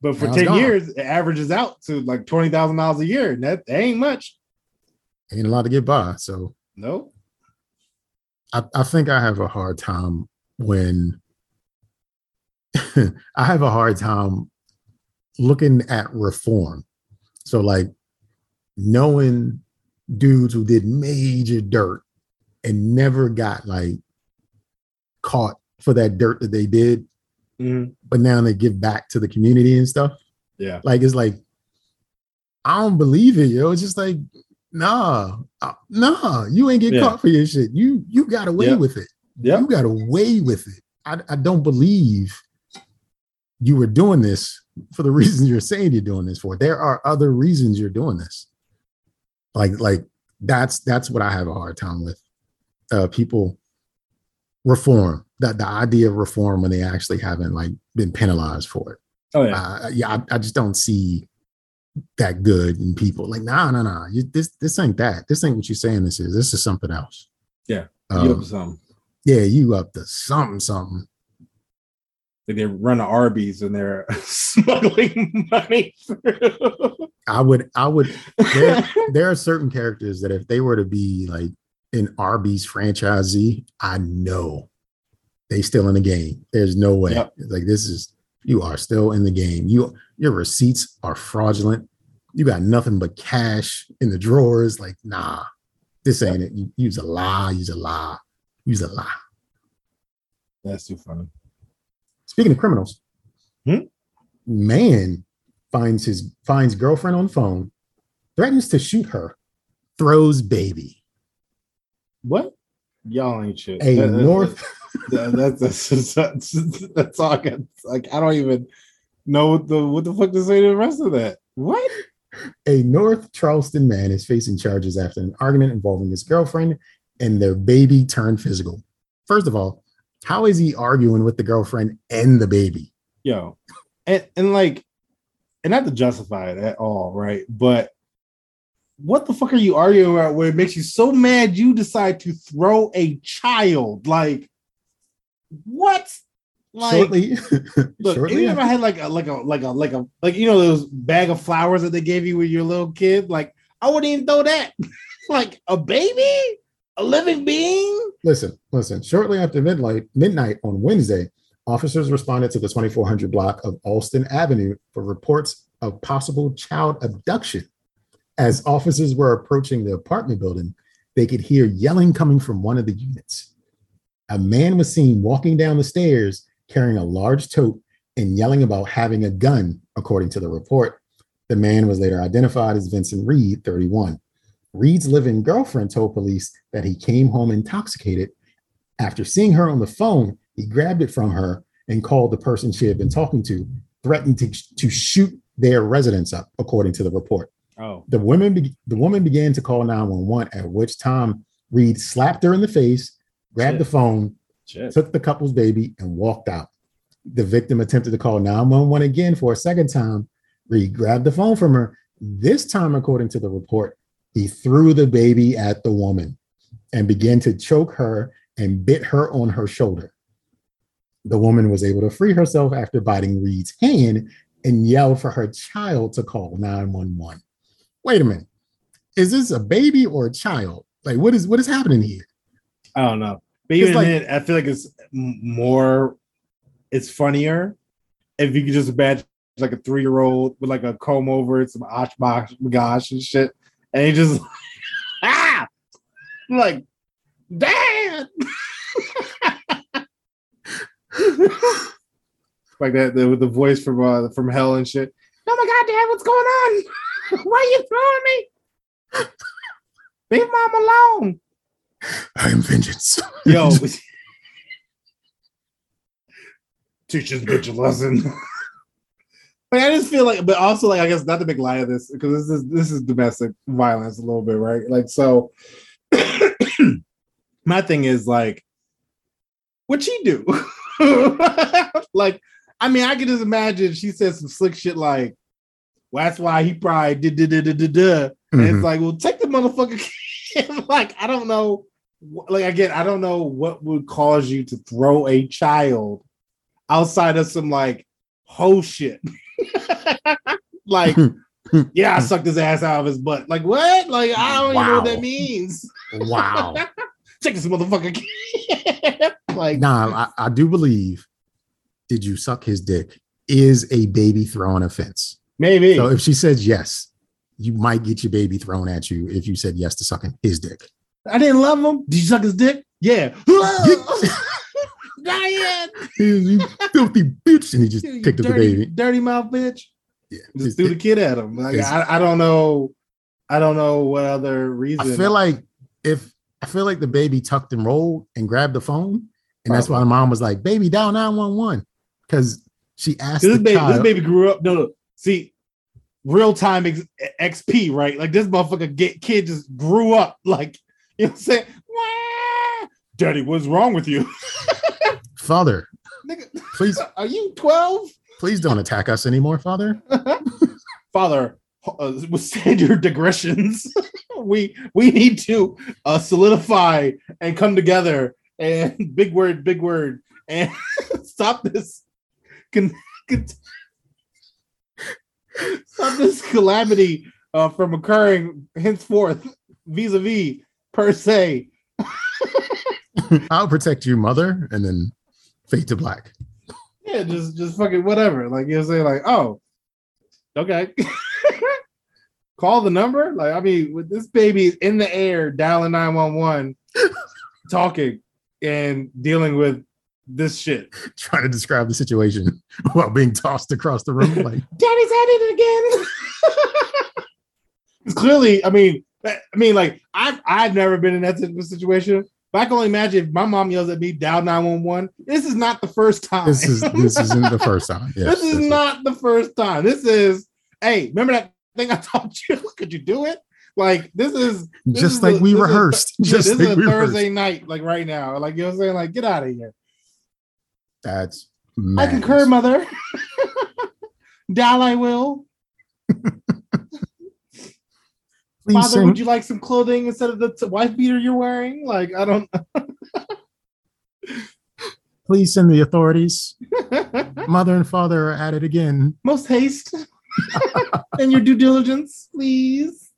But for Now 10 gone. years, it averages out to like twenty thousand dollars a year. And that, that ain't much. ain't a lot to get by. So No. I, I think I have a hard time when I have a hard time looking at reform. So like knowing dudes who did major dirt and never got like caught for that dirt that they did, Mhm. but now they give back to the community and stuff. Yeah. Like it's like I don't believe it, yo. It's just like, nah, uh, nah, you ain't get Yeah. caught for your shit. You you got away Yeah. with it. Yeah. You got away with it. I, I don't believe you were doing this for the reasons you're saying you're doing this for. There are other reasons you're doing this. Like, like that's that's what I have a hard time with. Uh people reform. That the idea of reform when they actually haven't like been penalized for it Oh yeah. uh, yeah, I, I just don't see that good in people. Like, nah, nah, nah. You, this this ain't that. This ain't what you're saying. This is. This is something else. Yeah, Um, you up to something. yeah, you up to something, something. Like they run the Arby's and they're smuggling money through. I would, I would. There, there are certain characters that if they were to be like an Arby's franchisee, I know they still in the game. There's no way. Yep. Like this is you are still in the game. You your receipts are fraudulent. You got nothing but cash in the drawers. Like, nah, this ain't it. You use a lie, use a lie, use a lie. That's too funny. Speaking of criminals, Hmm? man finds his finds girlfriend on phone, threatens to shoot her, throws baby. What? Y'all ain't shit. A That- that- North that- that's, that's, that's, that's all I got. Like I don't even know what the what the fuck to say to the rest of that. What? A North Charleston man is facing charges after an argument involving his girlfriend and their baby turned physical. First of all, how is he arguing with the girlfriend and the baby? Yo. And and like and not to justify it at all, right? But what the fuck are you arguing about where it makes you so mad you decide to throw a child? Like what? Like shortly, Look, shortly even if I had like a like a like a like a like you know those bag of flowers that they gave you when you're a little kid, like I wouldn't even throw that. like a baby, a living being. Listen, listen. Shortly after midnight, midnight on Wednesday, officers responded to the 2400 block of Alston Avenue for reports of possible child abduction. As officers were approaching the apartment building, they could hear yelling coming from one of the units. A man was seen walking down the stairs carrying a large tote and yelling about having a gun, according to the report. The man was later identified as Vincent Reed, 31. Reed's living girlfriend told police that he came home intoxicated. After seeing her on the phone, he grabbed it from her and called the person she had been talking to, threatened to, to shoot their residence up, according to the report. Oh, The woman, be- the woman began to call 911, at which time Reed slapped her in the face, grabbed Shit. the phone, shit. took the couple's baby, and walked out. The victim attempted to call 911 again for a second time. Reed grabbed the phone from her. This time, according to the report, he threw the baby at the woman and began to choke her and bit her on her shoulder. The woman was able to free herself after biting Reed's hand and yelled for her child to call 911. Wait a minute. Is this a baby or a child? Like what is what is happening here? I don't know. But even like- then, I feel like it's more. It's funnier if you could just imagine like a three year old with like a comb over it, some Oshkosh gosh and shit, and he just ah, I'm like, dad, like that the, with the voice from uh, from hell and shit. Oh my god, dad, what's going on? Why are you throwing me? Leave mom alone. I am vengeance. Yo. Teach this bitch a lesson. Like I just feel like, but also like I guess not to make light of this because this is this is domestic violence a little bit, right? Like so, my thing is like, what she do? like, I mean, I can just imagine she said some slick shit like, "Well, that's why he probably did did did did did." And it's Mhm. like, well, take the motherfucker. like, I don't know. Like again, I don't know what would cause you to throw a child outside of some like whole shit. like, yeah, I sucked his ass out of his butt. Like, what? Like, I don't even know what that means. wow. Take this motherfucker. like, Nah, I, I do believe did you suck his dick is a baby throwing offense. maybe. So if she says yes, you might get your baby thrown at you if you said yes to sucking his dick. I didn't love him. Did you suck his dick? Yeah. Diane. you filthy bitch. And he just picked up the baby. dirty mouth bitch. Yeah. Just threw the kid at him. Like I, I don't know. I don't know what other reason. I feel like if I feel like the baby tucked and rolled and grabbed the phone, and that's why the mom was like, "Baby, down nine one one," because she asked this the baby, child. this baby grew up. No, no. See, real time X, XP, right? Like this motherfucker get kid just grew up. Like you know what I'm saying? Wah! Daddy, what's wrong with you? Father, Nigga, please, are you 12? please don't attack us anymore, Father. Father, uh, withstand your digressions. we we need to uh, solidify and come together. And big word, big word, and stop this. Con, con- stop this calamity uh, from occurring henceforth, vis-a-vis per se. I'll protect you, mother, and then fade to black. Yeah, just just fucking whatever. Like you know, what like, oh, okay. Call the number. Like I mean, with this baby in the air, dialing nine one one, talking and dealing with this shit. Trying to describe the situation while being tossed across the room. Like, Daddy's at it again. it's clearly, I mean, I mean, like I've I've never been in that situation. But I can only imagine if my mom yells at me, dial 911. This is not the first time. this is this isn't the first time. Yes, this is not the first time. This is, hey, remember that thing I taught you? Could you do it? Like this is this just is like a- we this is rehearsed. just this like is a we Thursday rehearsed. night, like right now. Like you know what I'm saying? Like, get out of here. That's I madness. concur, mother. Dial I will. Father, send, would you like some clothing instead of the t- wife beater you're wearing? Like, I don't please send the authorities. Mother and father are at it again. most haste and your due diligence, please.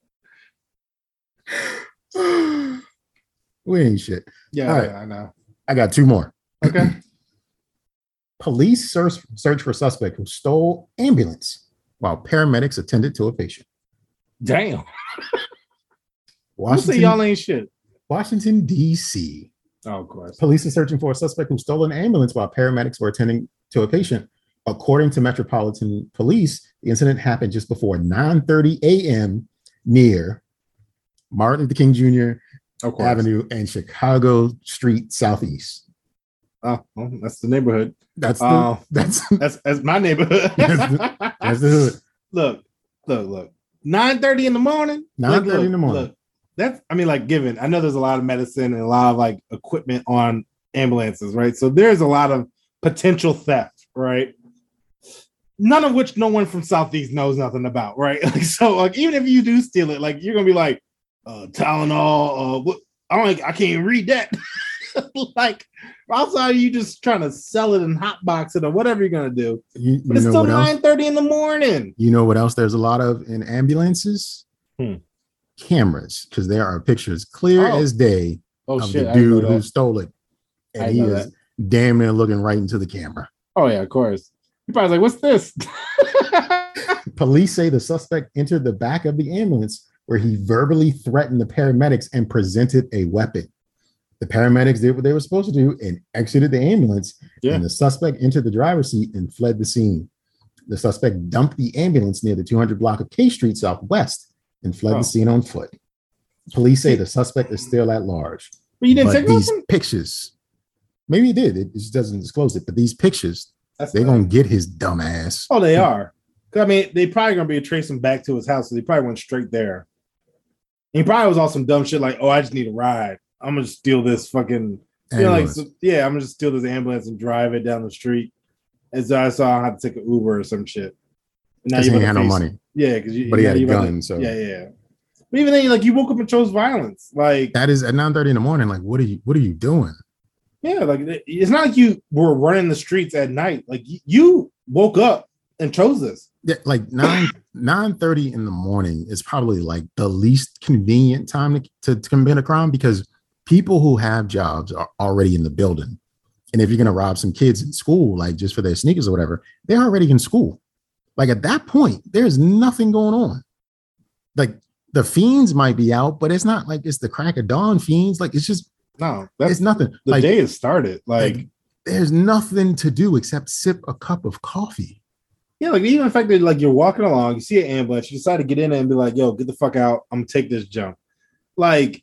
we ain't shit. Yeah, All right. yeah, I know. I got two more. Okay. Police search, search for suspect who stole ambulance while paramedics attended to a patient. Damn. Who say Washington, y'all ain't shit? Washington D.C. Oh, of course. Police are searching for a suspect who stole an ambulance while paramedics were attending to a patient. According to Metropolitan Police, the incident happened just before 9:30 a.m. near Martin Luther King Jr. Avenue and Chicago Street Southeast. Oh, well, that's the neighborhood. That's uh, the, Oh. that's That's that's my neighborhood. that's the hood. look, look, look. 9 30 in the morning. 9:30 look, in the morning. Look, that's I mean, like given, I know there's a lot of medicine and a lot of like equipment on ambulances, right? So there's a lot of potential theft, right? None of which no one from Southeast knows nothing about, right? Like so, like even if you do steal it, like you're gonna be like, uh Tylenol, uh what I don't I can't even read that. like outside you just trying to sell it and hotbox it or whatever you're gonna do. You, you it's still what else? 9 30 in the morning. You know what else there's a lot of in ambulances? Hmm. Cameras, because there are pictures clear Oh. as day Oh of shit, the I didn't know dude who stole it. I And he didn't know is damn near looking right into the camera. Oh yeah, of course. He probably like, what's this? Police say the suspect entered the back of the ambulance where he verbally threatened the paramedics and presented a weapon. The paramedics did what they were supposed to do and exited the ambulance. Yeah. And the suspect entered the driver's seat and fled the scene. The suspect dumped the ambulance near the 200 block of K Street Southwest and fled Oh. the scene on foot. Police say the suspect is still at large. But you didn't But take these nothing? pictures, maybe he did. It just doesn't disclose it. But these pictures, That's they're gonna get his dumb ass. Oh, they are. I mean, they probably gonna be tracing back to his house. So they probably went straight there. And he probably was on some dumb shit like, "Oh, I just need a ride. I'm gonna steal this fucking." You know, like, so- yeah, I'm gonna just steal this ambulance and drive it down the street. And so I saw I had to take an Uber or some shit. And Because he you ain't about had no money, Yeah, because you. but he had a about to- gun. So Yeah, yeah. But even then, like you woke up and chose violence. Like, that is at 9 30 in the morning. Like, what are you what are you doing? yeah, like it's not like you were running the streets at night. Like you, woke up and chose this. Yeah, like 9 9 30 in the morning is probably like the least convenient time to, to, to commit a crime because people who have jobs are already in the building. And if you're gonna rob some kids in school, like just for their sneakers or whatever, they're already in school. Like at that point, there's nothing going on. Like the fiends might be out, but it's not like it's the crack of dawn fiends. Like it's just No, that's it's nothing. the like, day has started. Like, like there's nothing to do except sip a cup of coffee. yeah, like even the fact that like you're walking along, you see an ambulance, you decide to get in there and be like, "Yo, get the fuck out! I'm gonna take this jump." Like,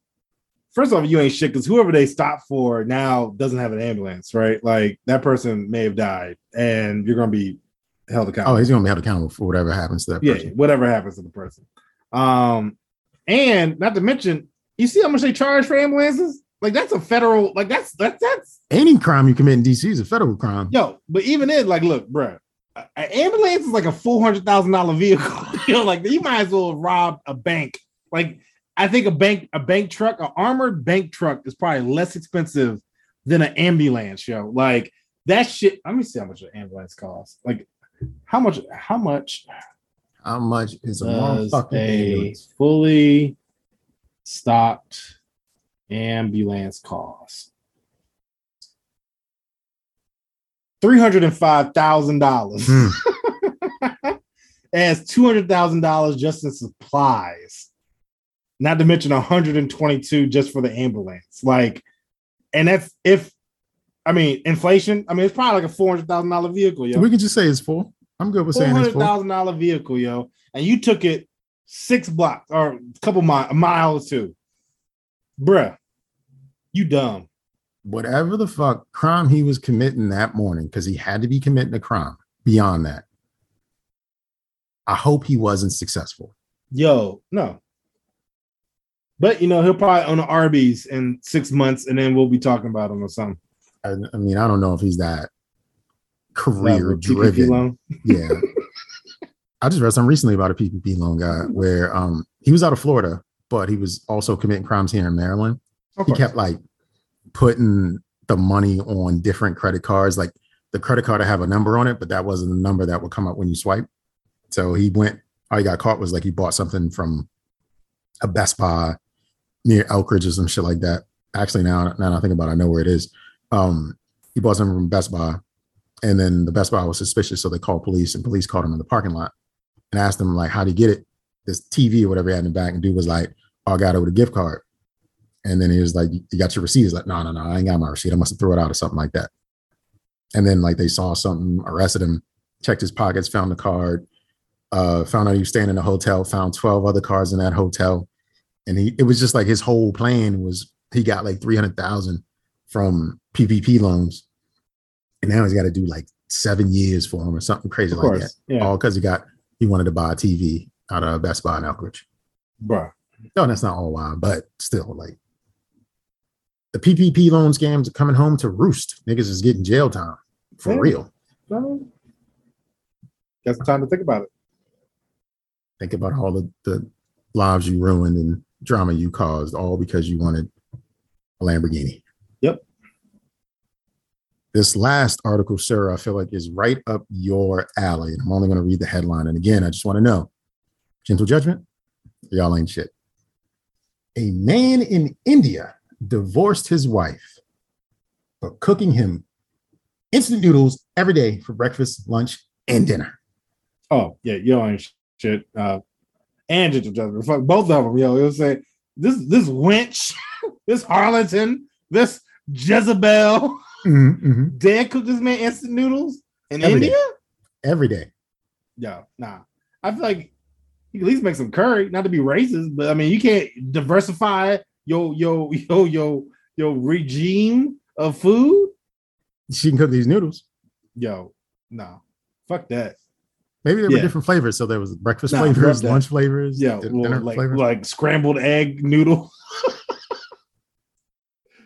first off, you ain't shit because whoever they stop for now doesn't have an ambulance, right? Like that person may have died, and you're gonna be held accountable. Oh, he's gonna be held accountable for whatever happens to that yeah, person. whatever happens to the person. Um, and not to mention, you see how much they charge for ambulances? Like that's a federal, like that's that's that's Any crime you commit in DC is a federal crime. yo. But even then, like, look, bruh, an ambulance is like a four hundred thousand dollar vehicle. you know, like you might as well rob a bank. Like I think a bank, a bank truck, an armored bank truck is probably less expensive than an ambulance. Yo, like that shit. Let me see how much an ambulance costs. Like how much? How much? How much is a a fully stocked ambulance cost? Three hundred and five thousand dollars. Hmm. As two hundred thousand dollars just in supplies, not to mention one hundred and twenty-two just for the ambulance. Like, and that's if, I mean, inflation. I mean, it's probably like a four hundred thousand dollar vehicle, yo. We could just say it's four. I'm good with saying it's hundred four. thousand dollar vehicle, yo, and you took it six blocks or a couple miles, a mile or two, bruh. You dumb. Whatever the fuck crime he was committing that morning, because he had to be committing a crime. Beyond that, I hope he wasn't successful. Yo, no. But you know, he'll probably own an Arby's in six months, and then we'll be talking about him or something. I, I mean, I don't know if he's that career driven. Yeah. I just read something recently about a PPP loan guy where um he was out of Florida, but he was also committing crimes here in Maryland. He kept like putting the money on different credit cards. Like the credit card would have a number on it, but that wasn't the number that would come up when you swipe. So he went, all he got caught was like he bought something from a Best Buy near Elkridge or some shit like that. Actually, now, now I think about it, I know where it is. Um, he bought something from Best Buy, and then the Best Buy was suspicious, so they called police, and police caught him in the parking lot and asked him like, "How'd he get it?" This TV or whatever he had in the back, and dude was like, "Oh, I got it with a gift card." And then he was like, "You got your receipt?" He's like, "No, no, no, I ain't got my receipt. I must have threw it out or something like that." And then like they saw something, arrested him, checked his pockets, found the card, uh, found out he was staying in a hotel, found twelve other cards in that hotel, and he it was just like his whole plan was he got like three hundred thousand from PPP loans, and now he's got to do like seven years for him or something crazy Of like that. Yeah. all because he got he wanted to buy a TV out of Best Buy in Elkridge. Bruh. No, that's not all why, but still, like the PPP loan scams are coming home to roost. Niggas is getting jail time for Yeah. real. No. Got some time to think about it. Think about all the, the lives you ruined and drama you caused, all because you wanted a Lamborghini. Yep. This last article, sir, I feel like is right up your alley. And I'm only going to read the headline. And again, I just want to know gentle judgment, y'all ain't shit. A man in India divorced his wife for cooking him instant noodles every day for breakfast, lunch, and dinner. Oh, yeah, y'all ain't shit. Uh, and Gentle Judgment. Fuck both of them, yo. It was say this this wench, this harlatan, this Jezebel, Mhm, mhm. dad cooked this man instant noodles in Every day. India. Every day. Yo, nah. I feel like you at least make some curry, not to be racist, but I mean you can't diversify your your your your your regime of food. She can cook these noodles. Yo, no, fuck that. Maybe there were Yeah. different flavors. So there was breakfast Nah, flavors, lunch flavors, Yeah, well, dinner like flavors. like scrambled egg noodle,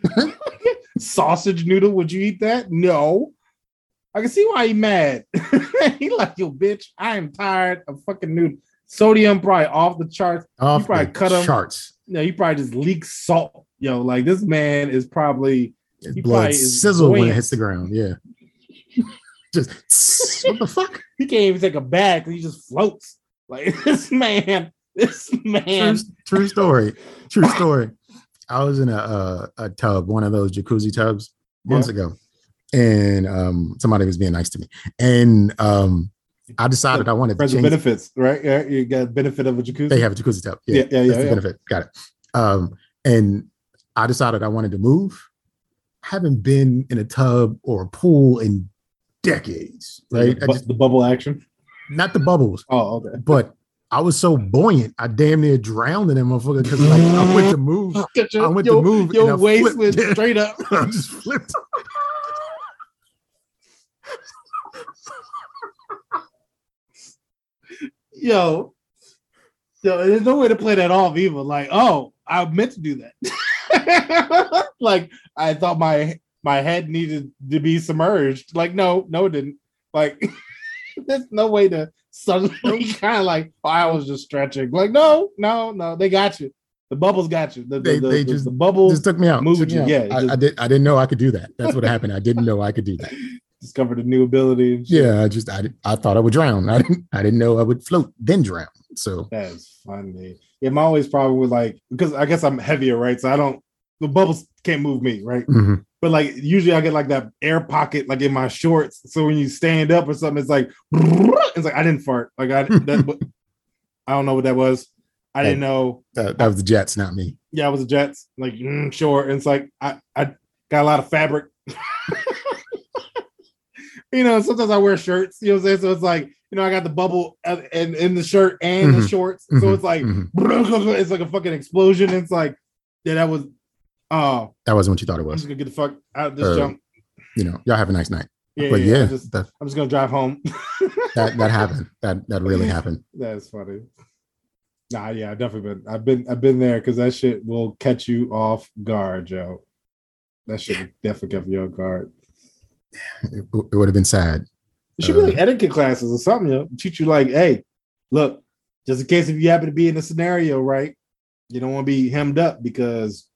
sausage noodle. Would you eat that? No. I can see why he mad. he like yo, bitch. I am tired of fucking noodle. Sodium probably off the charts. Off probably the cut charts. No, he probably just leaks salt. Yo, like this man is probably His blood sizzle when it hits the ground. Yeah. Just what the fuck? he can't even take a bag. He just floats. Like this man, this man. True, true story. True story. I was in a, a a tub, one of those jacuzzi tubs months ago, and um somebody was being nice to me, and um I decided I wanted to Friends change. benefits, right? Yeah, you got benefit of a jacuzzi. They have a jacuzzi tub. Yeah, yeah, yeah, that's the yeah. benefit. Got it. Um, and I decided I wanted to move. I Haven't been in a tub or a pool in decades, right? The, bu- just, the bubble action. not the bubbles, Oh, okay. but I was so buoyant, I damn near drowned in that motherfucker because like I went to move, Get I went to your, move, and Your I waist went Yeah. straight up. I just flipped. Yo, yo, there's no way to play that off either. Like, oh, I meant to do that. like, I thought my my head needed to be submerged. Like, no, no, it didn't. Like, there's no way to suddenly kind of like, oh, I was just stretching. Like, no, no, no, they got you. The bubbles got you. The, the, They- the, they the- just- the bubbles Just took me out. Moved took you, out. yeah, I, I did. I didn't know I could do that. That's what happened. I didn't know I could do that. discovered a new ability. Yeah, I just I, I thought I would drown. I didn't I didn't know I would float then drown. So That's funny. Yeah, my always problem with like because I guess I'm heavier, right? So I don't the bubbles can't move me, right? mhm. But like usually I get like that air pocket like in my shorts. So when you stand up or something, it's like it's like I didn't fart. Like I that I don't know what that was. I didn't know. that, that was the Jets, not me. Yeah, I was the Jets. Like mm, sure. And it's like I I got a lot of fabric. you know, sometimes I wear shirts. You know what I'm saying? So it's like you know I got the bubble and in the shirt and the Mhm. shorts. So Mhm. it's like Mhm. it's like a fucking explosion. It's like, yeah, that was. Oh, That wasn't what you thought it I'm was. just gonna get the fuck out of this jump. You know, y'all have a nice night. Yeah, but yeah. yeah, I'm, just, that, I'm just gonna drive home. that that happened. That that really happened. That's funny. Nah, yeah, I definitely been. I've been. I've been there because that shit will catch you off guard, Joe. That shit will definitely catch you off guard. It, it would have been sad. It should be Uh, like etiquette classes or something. You know, teach you like, hey, look, just in case if you happen to be in a scenario, right? You don't want to be hemmed up because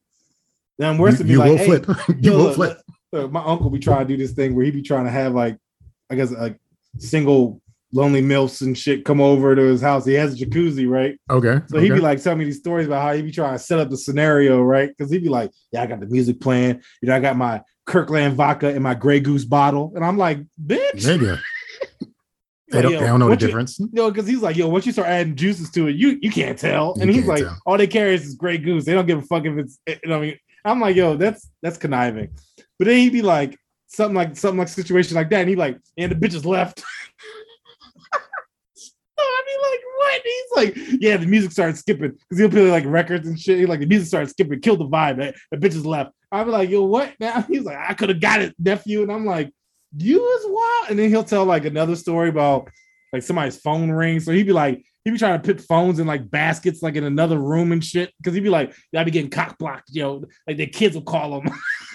then worse You, to be you like, will hey, flip. you will look, flip. look, my uncle be trying to do this thing where he be trying to have like, I guess like single lonely milfs and shit come over to his house. He has a jacuzzi, right? Okay. So he'd okay. be like telling me these stories about how he'd be trying to set up the scenario, right? Because he'd be like, "Yeah, I got the music playing. You know, I got my Kirkland vodka in my Grey Goose bottle," and I'm like, "Bitch." Nigga. They don't, they don't know the you- difference. You know, because he's like, yo, once you start adding juices to it, you you can't tell. You And he's like, tell. all they carry is this Grey Goose. They don't give a fuck if it's. You know, what I mean, I'm like, yo, that's that's conniving. But then he'd be like, something like something like situation like that, and he like, and the bitches left. He's like, yeah, the music started skipping because he'll play like records and shit. He like the music started skipping, killed the vibe. eh, The bitches left. Be like, yo, what now? He's like, I could have got it, nephew. And I'm like, you as well. And then he'll tell like another story about like somebody's phone rings. So he'd be like, he'd be trying to put phones in like baskets, like in another room and shit. Cause he'd be like, y'all be getting cock blocked, yo. Like the kids will call him.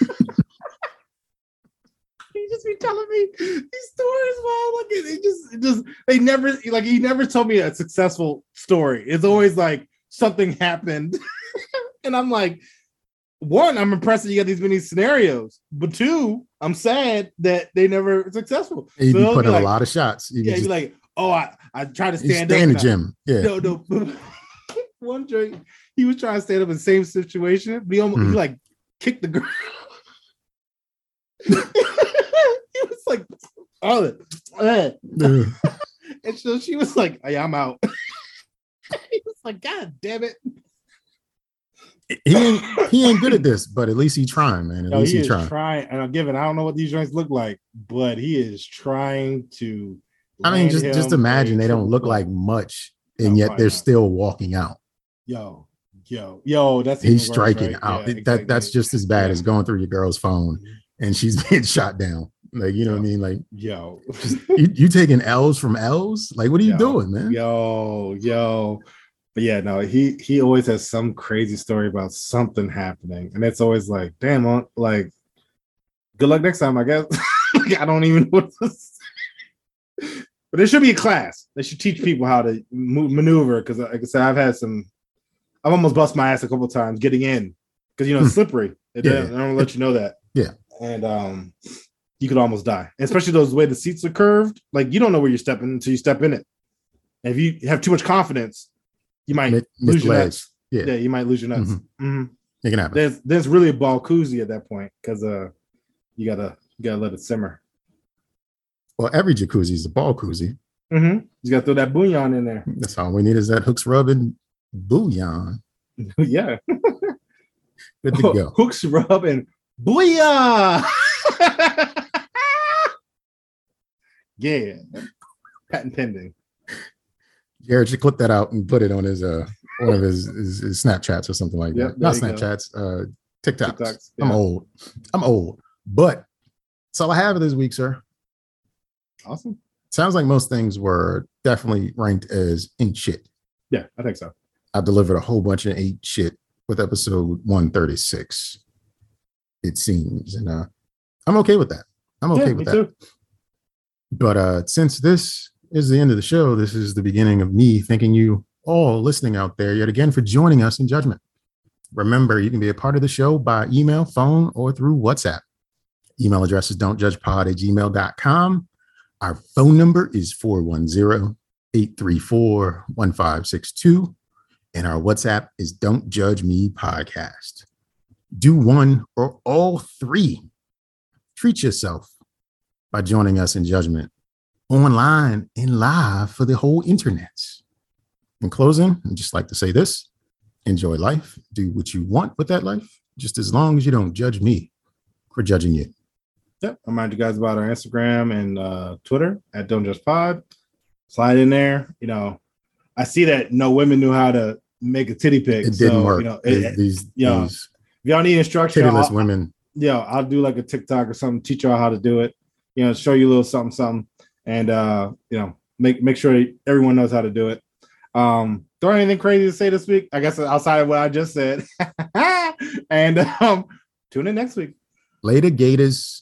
he just be telling me these stories, man. Like it, it just, it just, they never, like he never told me a successful story. It's always like something happened. and I'm like, one, I'm impressed that you got these many scenarios, but two, I'm sad that they never successful. He'd So be it'll putting like- a lot of shots. He'd yeah, he'd just, like, oh, I, I tried to stand up. in the I- gym. Yeah. No, no. One joke, he was trying to stand up in the same situation, but he almost he Mhm. like kicked the girl. he was like, oh, eh. And so she was like, hey, I'm out. he was like, God damn it. He ain't he ain't good at this, but at least he's trying, man. At No, least he he's is trying. trying. And I'm giving, I don't know what these joints look like, but he is trying to. I mean, just just imagine they don't look like much, and yet they're still walking out. Yo, yo, yo, that's He's striking right? out. Yeah, that that's just as bad Yeah. as going through your girl's phone and she's being shot down. Like you know what I mean? Like yo, you, you taking L's from L's? Like what are you doing, man? yo, yo. But yeah, no, he he always has some crazy story about something happening, and it's always like, damn, uh, like, good luck next time, I guess. like, I don't even know what to say. But there should be a class. They should teach people how to move, maneuver. Because, like I said, I've had some. I've almost bust my ass a couple times getting in because you know it's slippery. It Yeah. doesn't- I don't let you know that. Yeah. and um, you could almost die, especially those way the seats are curved. Like you don't know where you're stepping until you step in it. And if you have too much confidence, you might Mid- lose your nuts. Yeah. Yeah, you might lose your nuts. Mhm. Mhm. It can happen. There's there's really a ball koozie at that point because uh you gotta you gotta let it simmer. Well, every jacuzzi is a ball koozie. Mm-hmm. You gotta throw that bouillon in there. That's all we need is that hooks rub and bouillon. yeah. Good to go. Hooks rub and booyah. yeah. Patent pending. Jared should clip that out and put it on his uh one of his, his, his Snapchats or something like Yep, that. Not you go. Snapchats, uh TikToks. TikToks, I'm old. I'm old. But that's all I have this week, sir. Awesome. Sounds like most things were definitely ranked as ain't shit. Yeah, I think so. I delivered a whole bunch of ain't shit with episode 136. It seems. And uh I'm okay with that. I'm okay yeah, with that. too. But uh, since this is the end of the show, this is the beginning of me thanking you all listening out there yet again for joining us in judgment. Remember, you can be a part of the show by email, phone, or through WhatsApp. Email address is don'tjudgepod at gmail.com. Our phone number is 410 834 1562. And our WhatsApp is Don't Judge Me Podcast. Do one or all three. Treat yourself by joining us in judgment online and live for the whole internet. In closing, I'd just like to say this enjoy life, do what you want with that life, just as long as you don't judge me for judging you. Yep. Remind you guys about our Instagram and uh, Twitter at Don't Judge Pod. Slide in there. You know, I see that no women knew how to make a titty pic. It didn't so, work. You know, these it- these, yeah. these if y'all need instruction, pitiless I'll, women. yeah, I'll do like a TikTok or something, teach y'all how to do it. You know, show you a little something, something, and uh, you know, make make sure everyone knows how to do it. Um, do I anything crazy to say this week? I guess outside of what I just said. and um, tune in next week. Later, Gators.